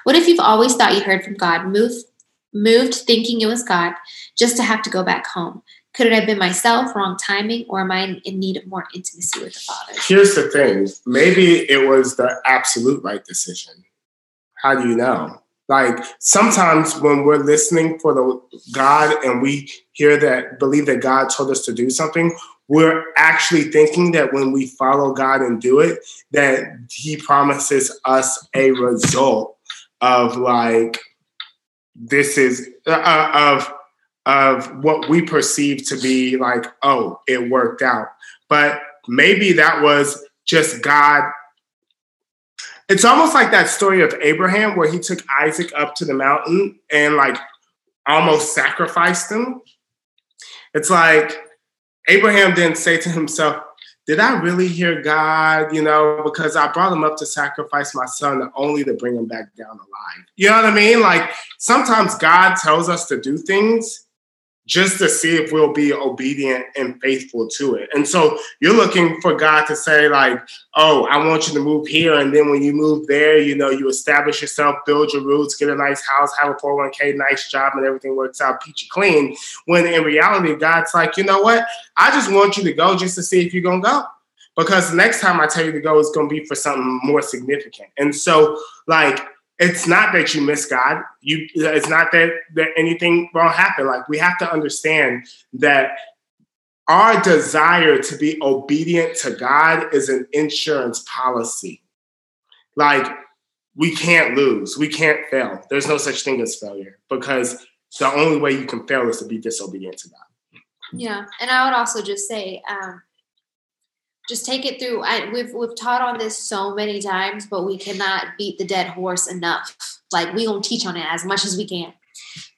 What if you've always thought you heard from God, moved, moved thinking it was God, just to have to go back home? Could it have been myself, wrong timing, or am I in need of more intimacy with the Father? Here's the thing maybe it was the absolute right decision. How do you know? Like sometimes when we're listening for the God and we hear that, believe that God told us to do something, we're actually thinking that when we follow God and do it, that He promises us a result of like, this is uh, uh of of what we perceive to be like, oh, it worked out. But maybe that was just God. It's almost like that story of Abraham where he took Isaac up to the mountain and like almost sacrificed him. It's like Abraham didn't say to himself, did I really hear God? You know, because I brought him up to sacrifice my son only to bring him back down alive. You know what I mean? Like sometimes God tells us to do things just to see if we'll be obedient and faithful to it. And so you're looking for God to say, like, oh, I want you to move here. And then when you move there, you know, you establish yourself, build your roots, get a nice house, have a 401k, nice job, and everything works out peachy clean. When in reality, God's like, you know what? I just want you to go just to see if you're going to go. Because next time I tell you to go, it's going to be for something more significant. And so, like, it's not that you miss God. You it's not that that anything won't happen. Like we have to understand that our desire to be obedient to God is an insurance policy. Like we can't lose, we can't fail. There's no such thing as failure because the only way you can fail is to be disobedient to God. Yeah, and I would also just say, um, just take it through. I, we've we've taught on this so many times, but we cannot beat the dead horse enough. Like we gonna teach on it as much as we can.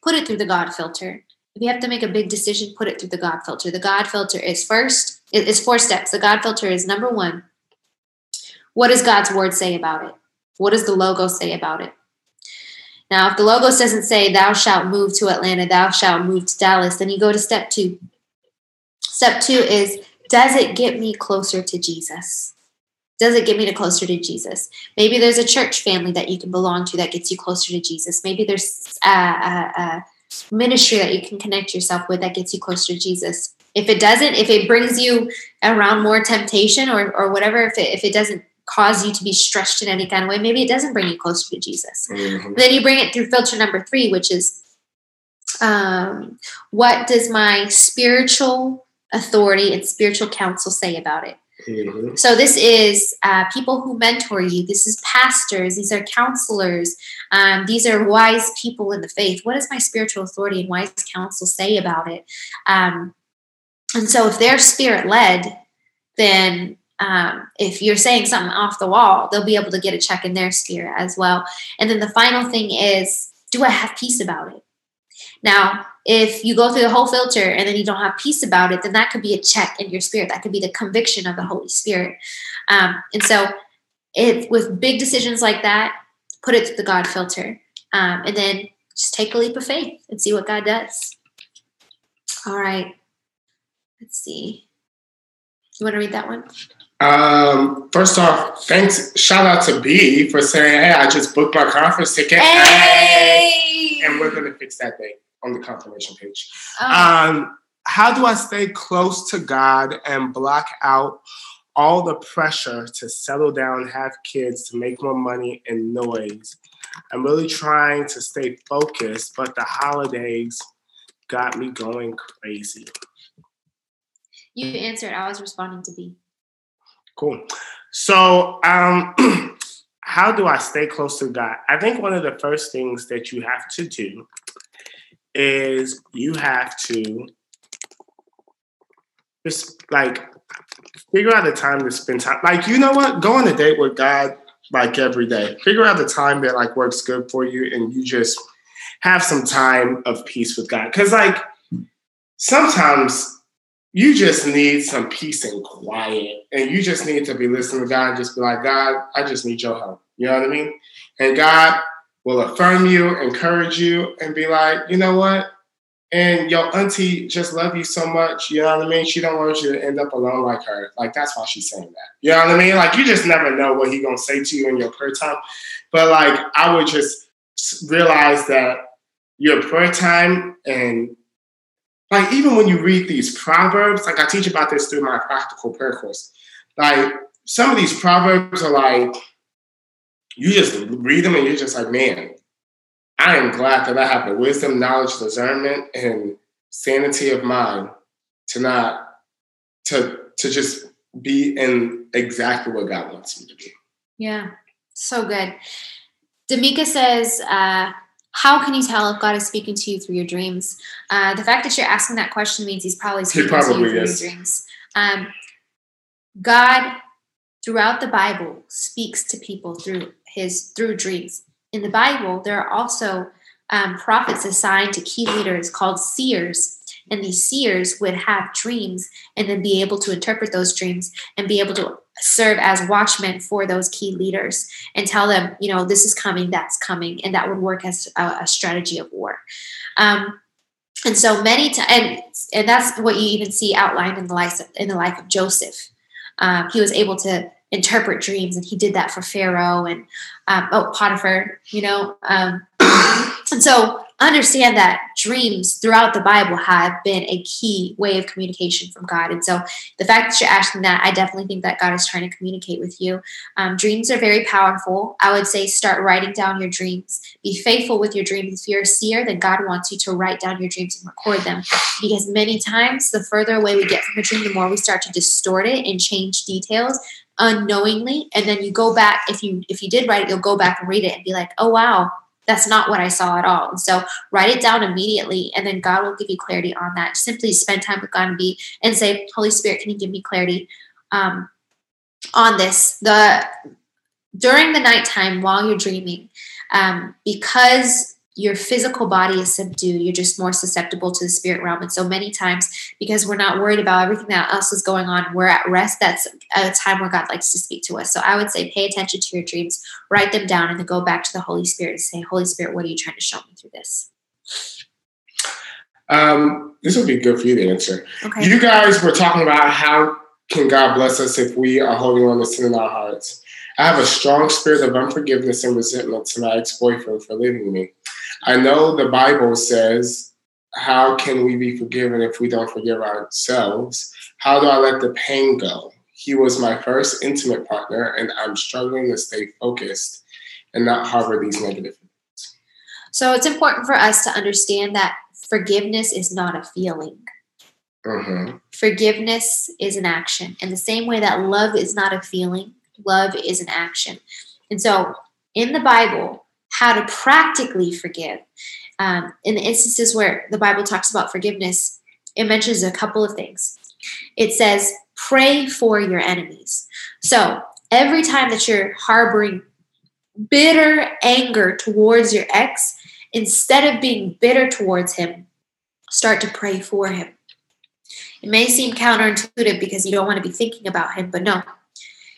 Put it through the God filter. If you have to make a big decision, put it through the God filter. The God filter is first. It's four steps. The God filter is number one. What does God's word say about it? What does the logo say about it? Now, if the logos doesn't say "Thou shalt move to Atlanta," "Thou shalt move to Dallas," then you go to step two. Step two is does it get me closer to Jesus? Does it get me to closer to Jesus? Maybe there's a church family that you can belong to that gets you closer to Jesus. Maybe there's a, a, a ministry that you can connect yourself with that gets you closer to Jesus. If it doesn't, if it brings you around more temptation or, or whatever, if it, if it doesn't cause you to be stretched in any kind of way, maybe it doesn't bring you closer to Jesus. Mm-hmm. Then you bring it through filter number three, which is um, what does my spiritual authority and spiritual counsel say about it. Mm-hmm. So this is uh, people who mentor you. This is pastors. These are counselors. Um, these are wise people in the faith. What does my spiritual authority and wise counsel say about it? Um, and so, if they're spirit led, then um, if you're saying something off the wall, they'll be able to get a check in their spirit as well. And then the final thing is, do I have peace about it? Now, if you go through the whole filter and then you don't have peace about it, then that could be a check in your spirit. That could be the conviction of the Holy Spirit. Um, and so, if with big decisions like that, put it through the God filter, um, and then just take a leap of faith and see what God does. All right. Let's see. You want to read that one? Um, first off, thanks. Shout out to B for saying, "Hey, I just booked my conference ticket." Hey! And we're gonna fix that date on the confirmation page. Oh. Um, how do I stay close to God and block out all the pressure to settle down, have kids, to make more money and noise? I'm really trying to stay focused, but the holidays got me going crazy. You answered. I was responding to B. Cool. So, um, how do I stay close to God? I think one of the first things that you have to do is you have to just like figure out a time to spend time. Like, you know what? Go on a date with God like every day. Figure out the time that like works good for you and you just have some time of peace with God. Cause like sometimes you just need some peace and quiet. And you just need to be listening to God and just be like, God, I just need your help. You know what I mean? And God will affirm you, encourage you, and be like, you know what? And your auntie just love you so much. You know what I mean? She don't want you to end up alone like her. Like that's why she's saying that. You know what I mean? Like you just never know what he gonna say to you in your prayer time. But like I would just realize that your prayer time and like even when you read these proverbs, like I teach about this through my practical prayer course. Like some of these proverbs are like you just read them and you're just like, man, I am glad that I have the wisdom, knowledge, discernment, and sanity of mind to not to to just be in exactly what God wants me to be. Yeah, so good. Damika says, uh, how can you tell if God is speaking to you through your dreams? Uh, the fact that you're asking that question means He's probably speaking he probably to you through your dreams. Um, God, throughout the Bible, speaks to people through His through dreams. In the Bible, there are also um, prophets assigned to key leaders called seers, and these seers would have dreams and then be able to interpret those dreams and be able to serve as watchmen for those key leaders and tell them, you know, this is coming, that's coming, and that would work as a, a strategy of war. Um, and so many times, and, and that's what you even see outlined in the life of, in the life of Joseph. Um, he was able to interpret dreams, and he did that for Pharaoh and um, oh Potiphar, you know. Um, and so understand that dreams throughout the Bible have been a key way of communication from God. And so the fact that you're asking that, I definitely think that God is trying to communicate with you. Um, dreams are very powerful. I would say start writing down your dreams. Be faithful with your dreams. If you're a seer, then God wants you to write down your dreams and record them. Because many times, the further away we get from a dream, the more we start to distort it and change details unknowingly and then you go back if you if you did write it you'll go back and read it and be like oh wow that's not what I saw at all. And so write it down immediately, and then God will give you clarity on that. Simply spend time with God and be and say, Holy Spirit, can you give me clarity um, on this? The during the nighttime while you're dreaming, um, because your physical body is subdued. You're just more susceptible to the spirit realm. And so many times, because we're not worried about everything that else is going on, we're at rest. That's a time where God likes to speak to us. So I would say pay attention to your dreams, write them down, and then go back to the Holy Spirit and say, Holy Spirit, what are you trying to show me through this? Um, this would be good for you to answer. Okay. You guys were talking about how can God bless us if we are holding on to sin in our hearts. I have a strong spirit of unforgiveness and resentment to my ex-boyfriend for leaving me. I know the Bible says, How can we be forgiven if we don't forgive ourselves? How do I let the pain go? He was my first intimate partner, and I'm struggling to stay focused and not harbor these negative feelings. So it's important for us to understand that forgiveness is not a feeling. Mm-hmm. Forgiveness is an action. In the same way that love is not a feeling, love is an action. And so in the Bible, how to practically forgive. Um, in the instances where the Bible talks about forgiveness, it mentions a couple of things. It says, pray for your enemies. So every time that you're harboring bitter anger towards your ex, instead of being bitter towards him, start to pray for him. It may seem counterintuitive because you don't want to be thinking about him, but no,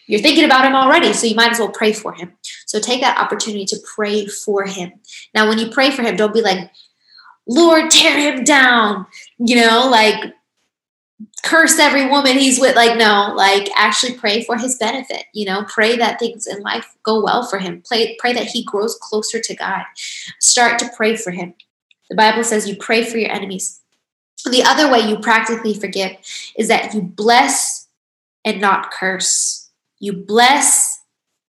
you're thinking about him already, so you might as well pray for him. So take that opportunity to pray for him. Now, when you pray for him, don't be like, Lord, tear him down, you know, like curse every woman he's with. Like, no, like actually pray for his benefit, you know, pray that things in life go well for him. Pray, pray that he grows closer to God. Start to pray for him. The Bible says you pray for your enemies. The other way you practically forgive is that you bless and not curse. You bless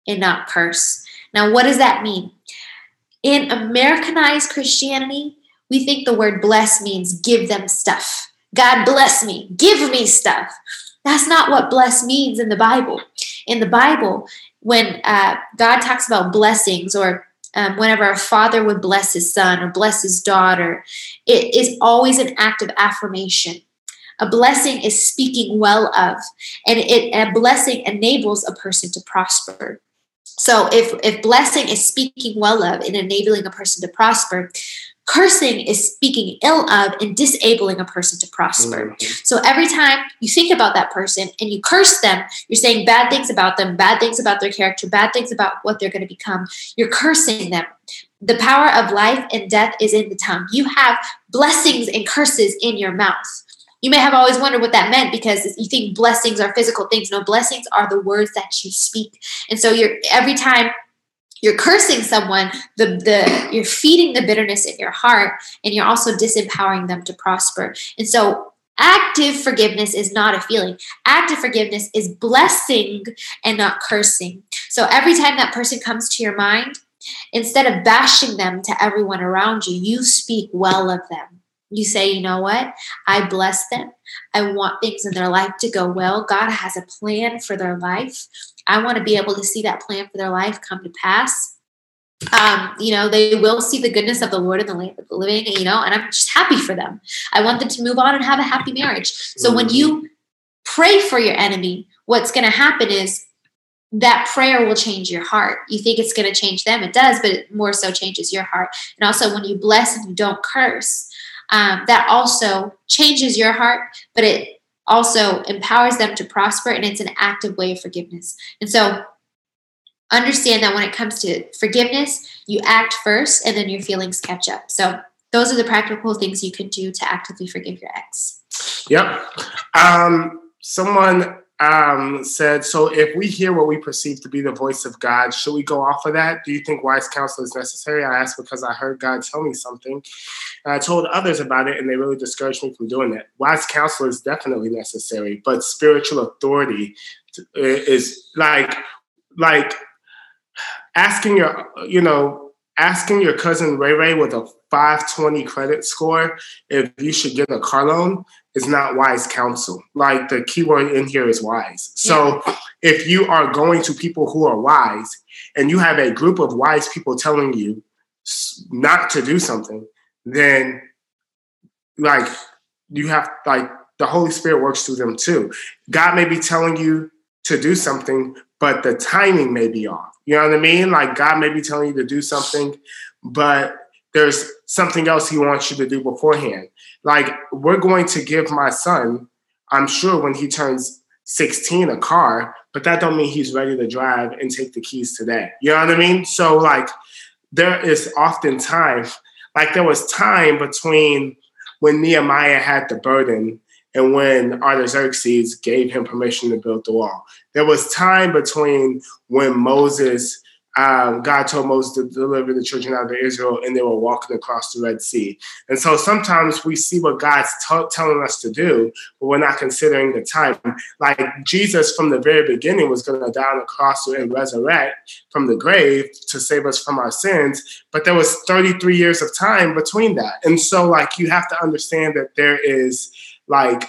and not curse. Now, what does that mean? In Americanized Christianity, we think the word bless means give them stuff. God bless me, give me stuff. That's not what bless means in the Bible. In the Bible, when uh, God talks about blessings or um, whenever a father would bless his son or bless his daughter, it is always an act of affirmation. A blessing is speaking well of, and it, a blessing enables a person to prosper. So if, if blessing is speaking well of and enabling a person to prosper, cursing is speaking ill of and disabling a person to prosper. Mm-hmm. So every time you think about that person and you curse them, you're saying bad things about them, bad things about their character, bad things about what they're going to become. You're cursing them. The power of life and death is in the tongue. You have blessings and curses in your mouth. You may have always wondered what that meant because you think blessings are physical things. No, blessings are the words that you speak. And so you're every time you're cursing someone, the the you're feeding the bitterness in your heart and you're also disempowering them to prosper. And so active forgiveness is not a feeling. Active forgiveness is blessing and not cursing. So every time that person comes to your mind, instead of bashing them to everyone around you, you speak well of them. You say, you know what? I bless them. I want things in their life to go well. God has a plan for their life. I want to be able to see that plan for their life come to pass. Um, you know, they will see the goodness of the Lord in the land of the living, you know, and I'm just happy for them. I want them to move on and have a happy marriage. So when you pray for your enemy, what's going to happen is that prayer will change your heart. You think it's going to change them, it does, but it more so changes your heart. And also, when you bless and you don't curse, um, that also changes your heart, but it also empowers them to prosper and it's an active way of forgiveness. And so understand that when it comes to forgiveness, you act first and then your feelings catch up. So those are the practical things you can do to actively forgive your ex. Yep. Um, someone um, said, So if we hear what we perceive to be the voice of God, should we go off of that? Do you think wise counsel is necessary? I asked because I heard God tell me something. And I told others about it, and they really discouraged me from doing it. Wise counsel is definitely necessary, but spiritual authority is like, like asking your, you know, asking your cousin Ray Ray with a 520 credit score if you should get a car loan is not wise counsel. Like the keyword in here is wise. So yeah. if you are going to people who are wise and you have a group of wise people telling you not to do something, then like you have like the Holy Spirit works through them too. God may be telling you to do something, but the timing may be off. You know what I mean? Like God may be telling you to do something, but there's something else he wants you to do beforehand. Like we're going to give my son, I'm sure when he turns 16 a car, but that don't mean he's ready to drive and take the keys today. You know what I mean? So like there is often time, like there was time between when Nehemiah had the burden and when Artaxerxes gave him permission to build the wall. There was time between when Moses um, God told Moses to deliver the children out of Israel, and they were walking across the Red Sea. And so sometimes we see what God's t- telling us to do, but we're not considering the time. Like Jesus, from the very beginning, was going to die on the cross and resurrect from the grave to save us from our sins. But there was 33 years of time between that, and so like you have to understand that there is like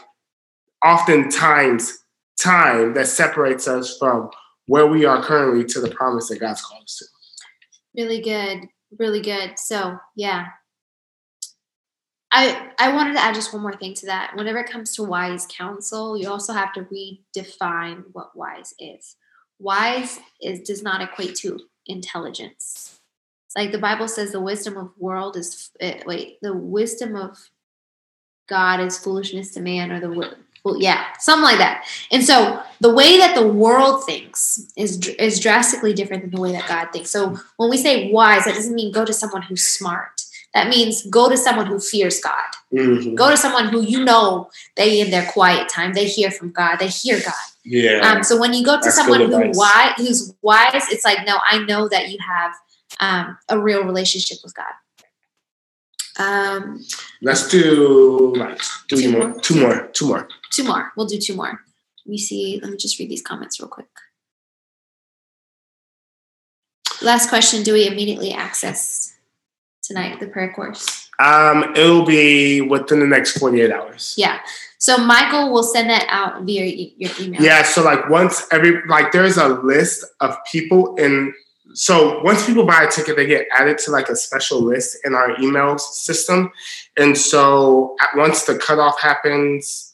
oftentimes time that separates us from where we are currently to the promise that God's called us to. Really good. Really good. So, yeah. I I wanted to add just one more thing to that. Whenever it comes to wise counsel, you also have to redefine what wise is. Wise is does not equate to intelligence. Like the Bible says, the wisdom of world is eh, wait, the wisdom of God is foolishness to man, or the well, yeah, something like that. And so the way that the world thinks is is drastically different than the way that God thinks. So when we say wise, that doesn't mean go to someone who's smart. That means go to someone who fears God. Mm-hmm. Go to someone who you know they in their quiet time they hear from God. They hear God. Yeah. Um, so when you go to That's someone who wise, who's wise, it's like no, I know that you have um, a real relationship with God. Um, Let's do like two, two more, more, two more, two more. Two more. We'll do two more. Let me see. Let me just read these comments real quick. Last question: Do we immediately access tonight, the prayer course? Um, it'll be within the next 48 hours. Yeah. So Michael will send that out via e- your email. Yeah, so like once every like there's a list of people in so once people buy a ticket, they get added to like a special list in our email system. And so once the cutoff happens,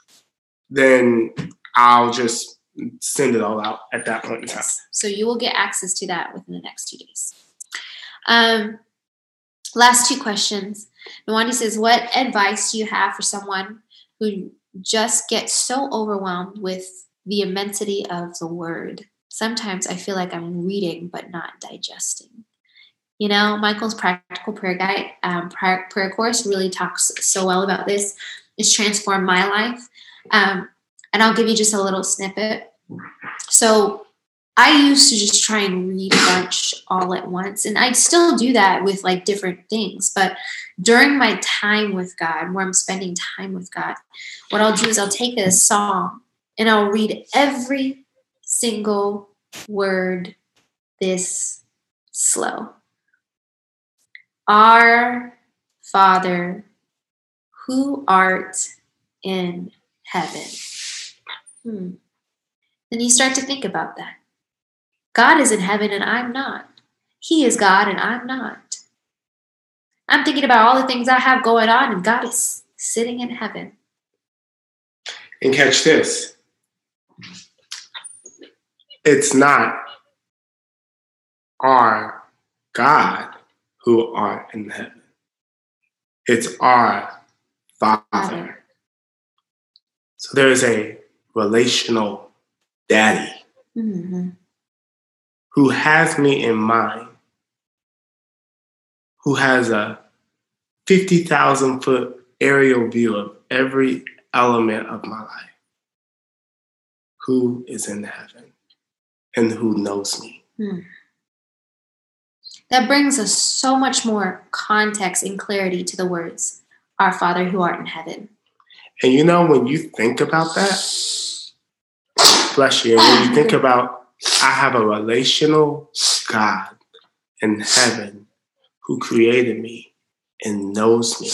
then I'll just send it all out at that point in time. Yes. So you will get access to that within the next two days. Um, last two questions. Nwandi says, What advice do you have for someone who just gets so overwhelmed with the immensity of the word? Sometimes I feel like I'm reading but not digesting. You know, Michael's practical prayer guide, um, prayer, prayer course really talks so well about this. It's transformed my life. Um, and I'll give you just a little snippet. So I used to just try and read a bunch all at once, and I still do that with like different things. But during my time with God, where I'm spending time with God, what I'll do is I'll take a song and I'll read every single word this slow. Our Father, who art in heaven. Hmm. Then you start to think about that. God is in heaven and I'm not. He is God and I'm not. I'm thinking about all the things I have going on and God is sitting in heaven. And catch this. It's not our God who art in heaven. It's our Father. So there's a relational daddy Mm-hmm. who has me in mind, who has a 50,000 foot aerial view of every element of my life, who is in heaven and who knows me. Hmm. That brings us so much more context and clarity to the words, Our Father who art in heaven. And you know, when you think about that, bless you, when you think about, I have a relational God in heaven who created me and knows me.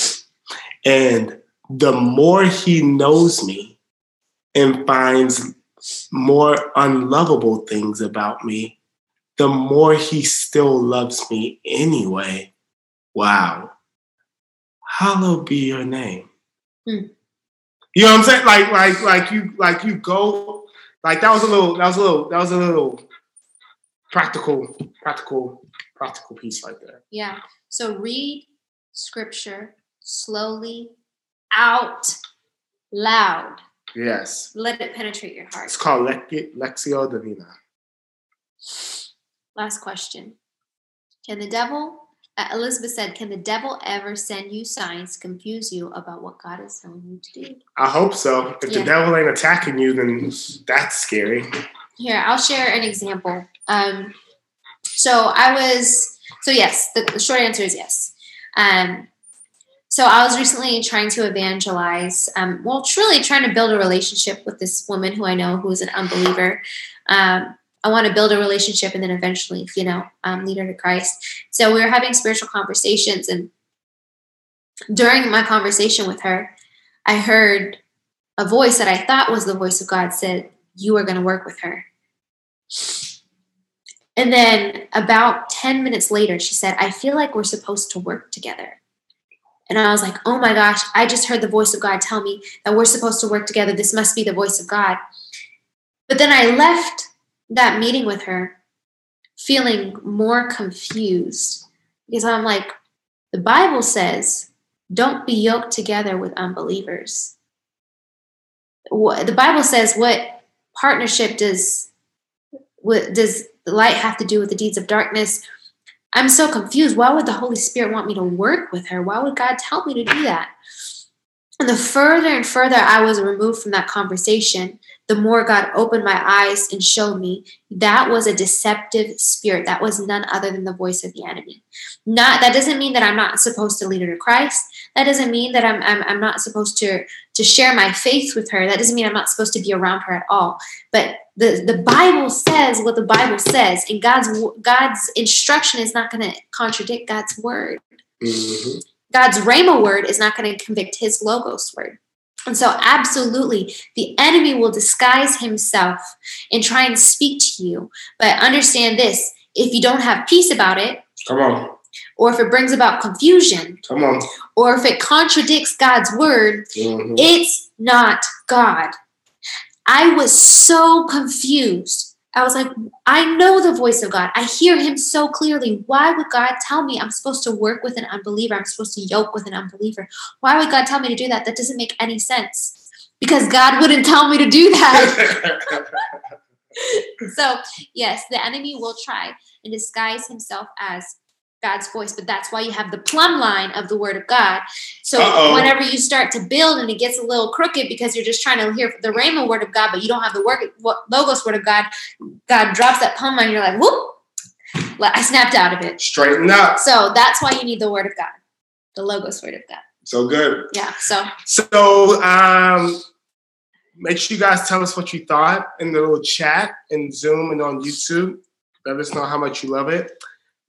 And the more he knows me and finds more unlovable things about me, the more he still loves me anyway. Wow. Hallowed be your name. Hmm. You know what I'm saying? Like, like, like you, like you go, like that was a little, that was a little, that was a little practical, practical, practical piece right there. Yeah. So read scripture slowly out loud. Yes. Let it penetrate your heart. It's called Lec- Lectio Divina. Last question. Can the devil, uh, Elizabeth said, can the devil ever send you signs to confuse you about what God is telling you to do? I hope so. If Yeah. the devil ain't attacking you, then that's scary. Here, I'll share an example. Um, so I was, so yes, the, the short answer is yes. Um, so I was recently trying to evangelize, um, well, truly trying to build a relationship with this woman who I know who is an unbeliever. Um, I want to build a relationship and then eventually, you know, um, lead her to Christ. So we were having spiritual conversations, and during my conversation with her, I heard a voice that I thought was the voice of God said, "You are going to work with her." And then about 10 minutes later, she said, I feel like we're supposed to work together. And I was like, oh my gosh, I just heard the voice of God tell me that we're supposed to work together. This must be the voice of God. But then I left that meeting with her feeling more confused because I'm like, the Bible says, don't be yoked together with unbelievers. The Bible says, what partnership does what does light have to do with the deeds of darkness? I'm so confused. Why would the Holy Spirit want me to work with her? Why would God tell me to do that? And the further and further I was removed from that conversation, the more God opened my eyes and showed me that was a deceptive spirit. That was none other than the voice of the enemy. Not that doesn't mean that I'm not supposed to lead her to Christ. That doesn't mean that I'm, I'm, I'm not supposed to, to share my faith with her. That doesn't mean I'm not supposed to be around her at all. But the, the Bible says what the Bible says, and God's God's instruction is not going to contradict God's word. Mhm. God's Rhema word is not going to convict his Logos word. And so, absolutely, the enemy will disguise himself and try and speak to you. But understand this if you don't have peace about it, Come on. or if it brings about confusion, Come on. or if it contradicts God's word, Mhm. it's not God. I was so confused. I was like, I know the voice of God. I hear him so clearly. Why would God tell me I'm supposed to work with an unbeliever? I'm supposed to yoke with an unbeliever. Why would God tell me to do that? That doesn't make any sense. Because God wouldn't tell me to do that. so, yes, the enemy will try and disguise himself as God's voice, but that's why you have the plumb line of the word of God. So Uh-oh. whenever you start to build and it gets a little crooked because you're just trying to hear the Rhema word of God, but you don't have the word logos word of God, God drops that plumb line, you're like, whoop, I snapped out of it. Straighten up. So that's why you need the word of God, the logos word of God. So good. Yeah. So So um, make sure you guys tell us what you thought in the little chat in Zoom and on YouTube. Let us know how much you love it.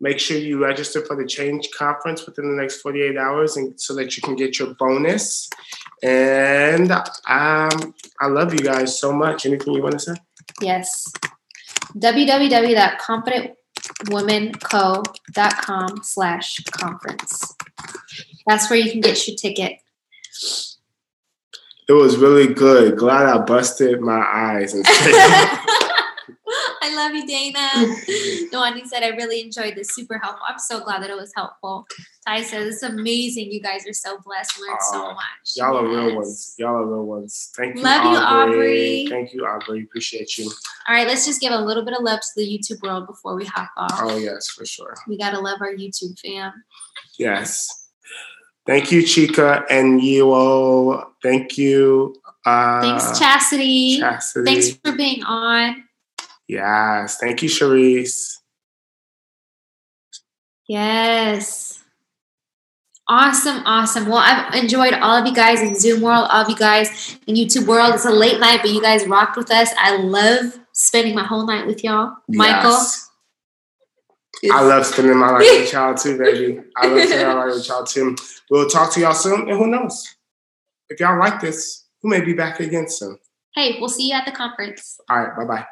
Make sure you register for the Change Conference within the next 48 hours and so that you can get your bonus. And um, I love you guys so much. Anything you want to say? yes. www.confidentwomenco.com slash conference. That's where you can get your ticket. It was really good. Glad I busted my eyes and I love you, Dana. Noani said, I really enjoyed this. Super helpful. I'm so glad that it was helpful. Ty says, it's amazing. You guys are so blessed. Learned so much. Y'all are real ones. Y'all are real ones. Thank you, Love you, Aubrey. Thank you, Aubrey. Appreciate you. All right, let's just give a little bit of love to the YouTube world before we hop off. Oh yes, for sure. We got to love our YouTube fam. Yes. Thank you, Chica and Yuo. Thank you. Uh, Thanks, Chastity. Chastity. Thanks for being on. Yes. Thank you, Sharice. Yes. Awesome, awesome. Well, I've enjoyed all of you guys in Zoom world, all of you guys in YouTube world. It's a late night, but you guys rocked with us. I love spending my whole night with y'all. Michael. I love spending my life with y'all too, baby. I love spending my life with y'all too. We'll talk to y'all soon, and who knows? If y'all like this, we may be back again soon. Hey, we'll see you at the conference. All right, bye bye.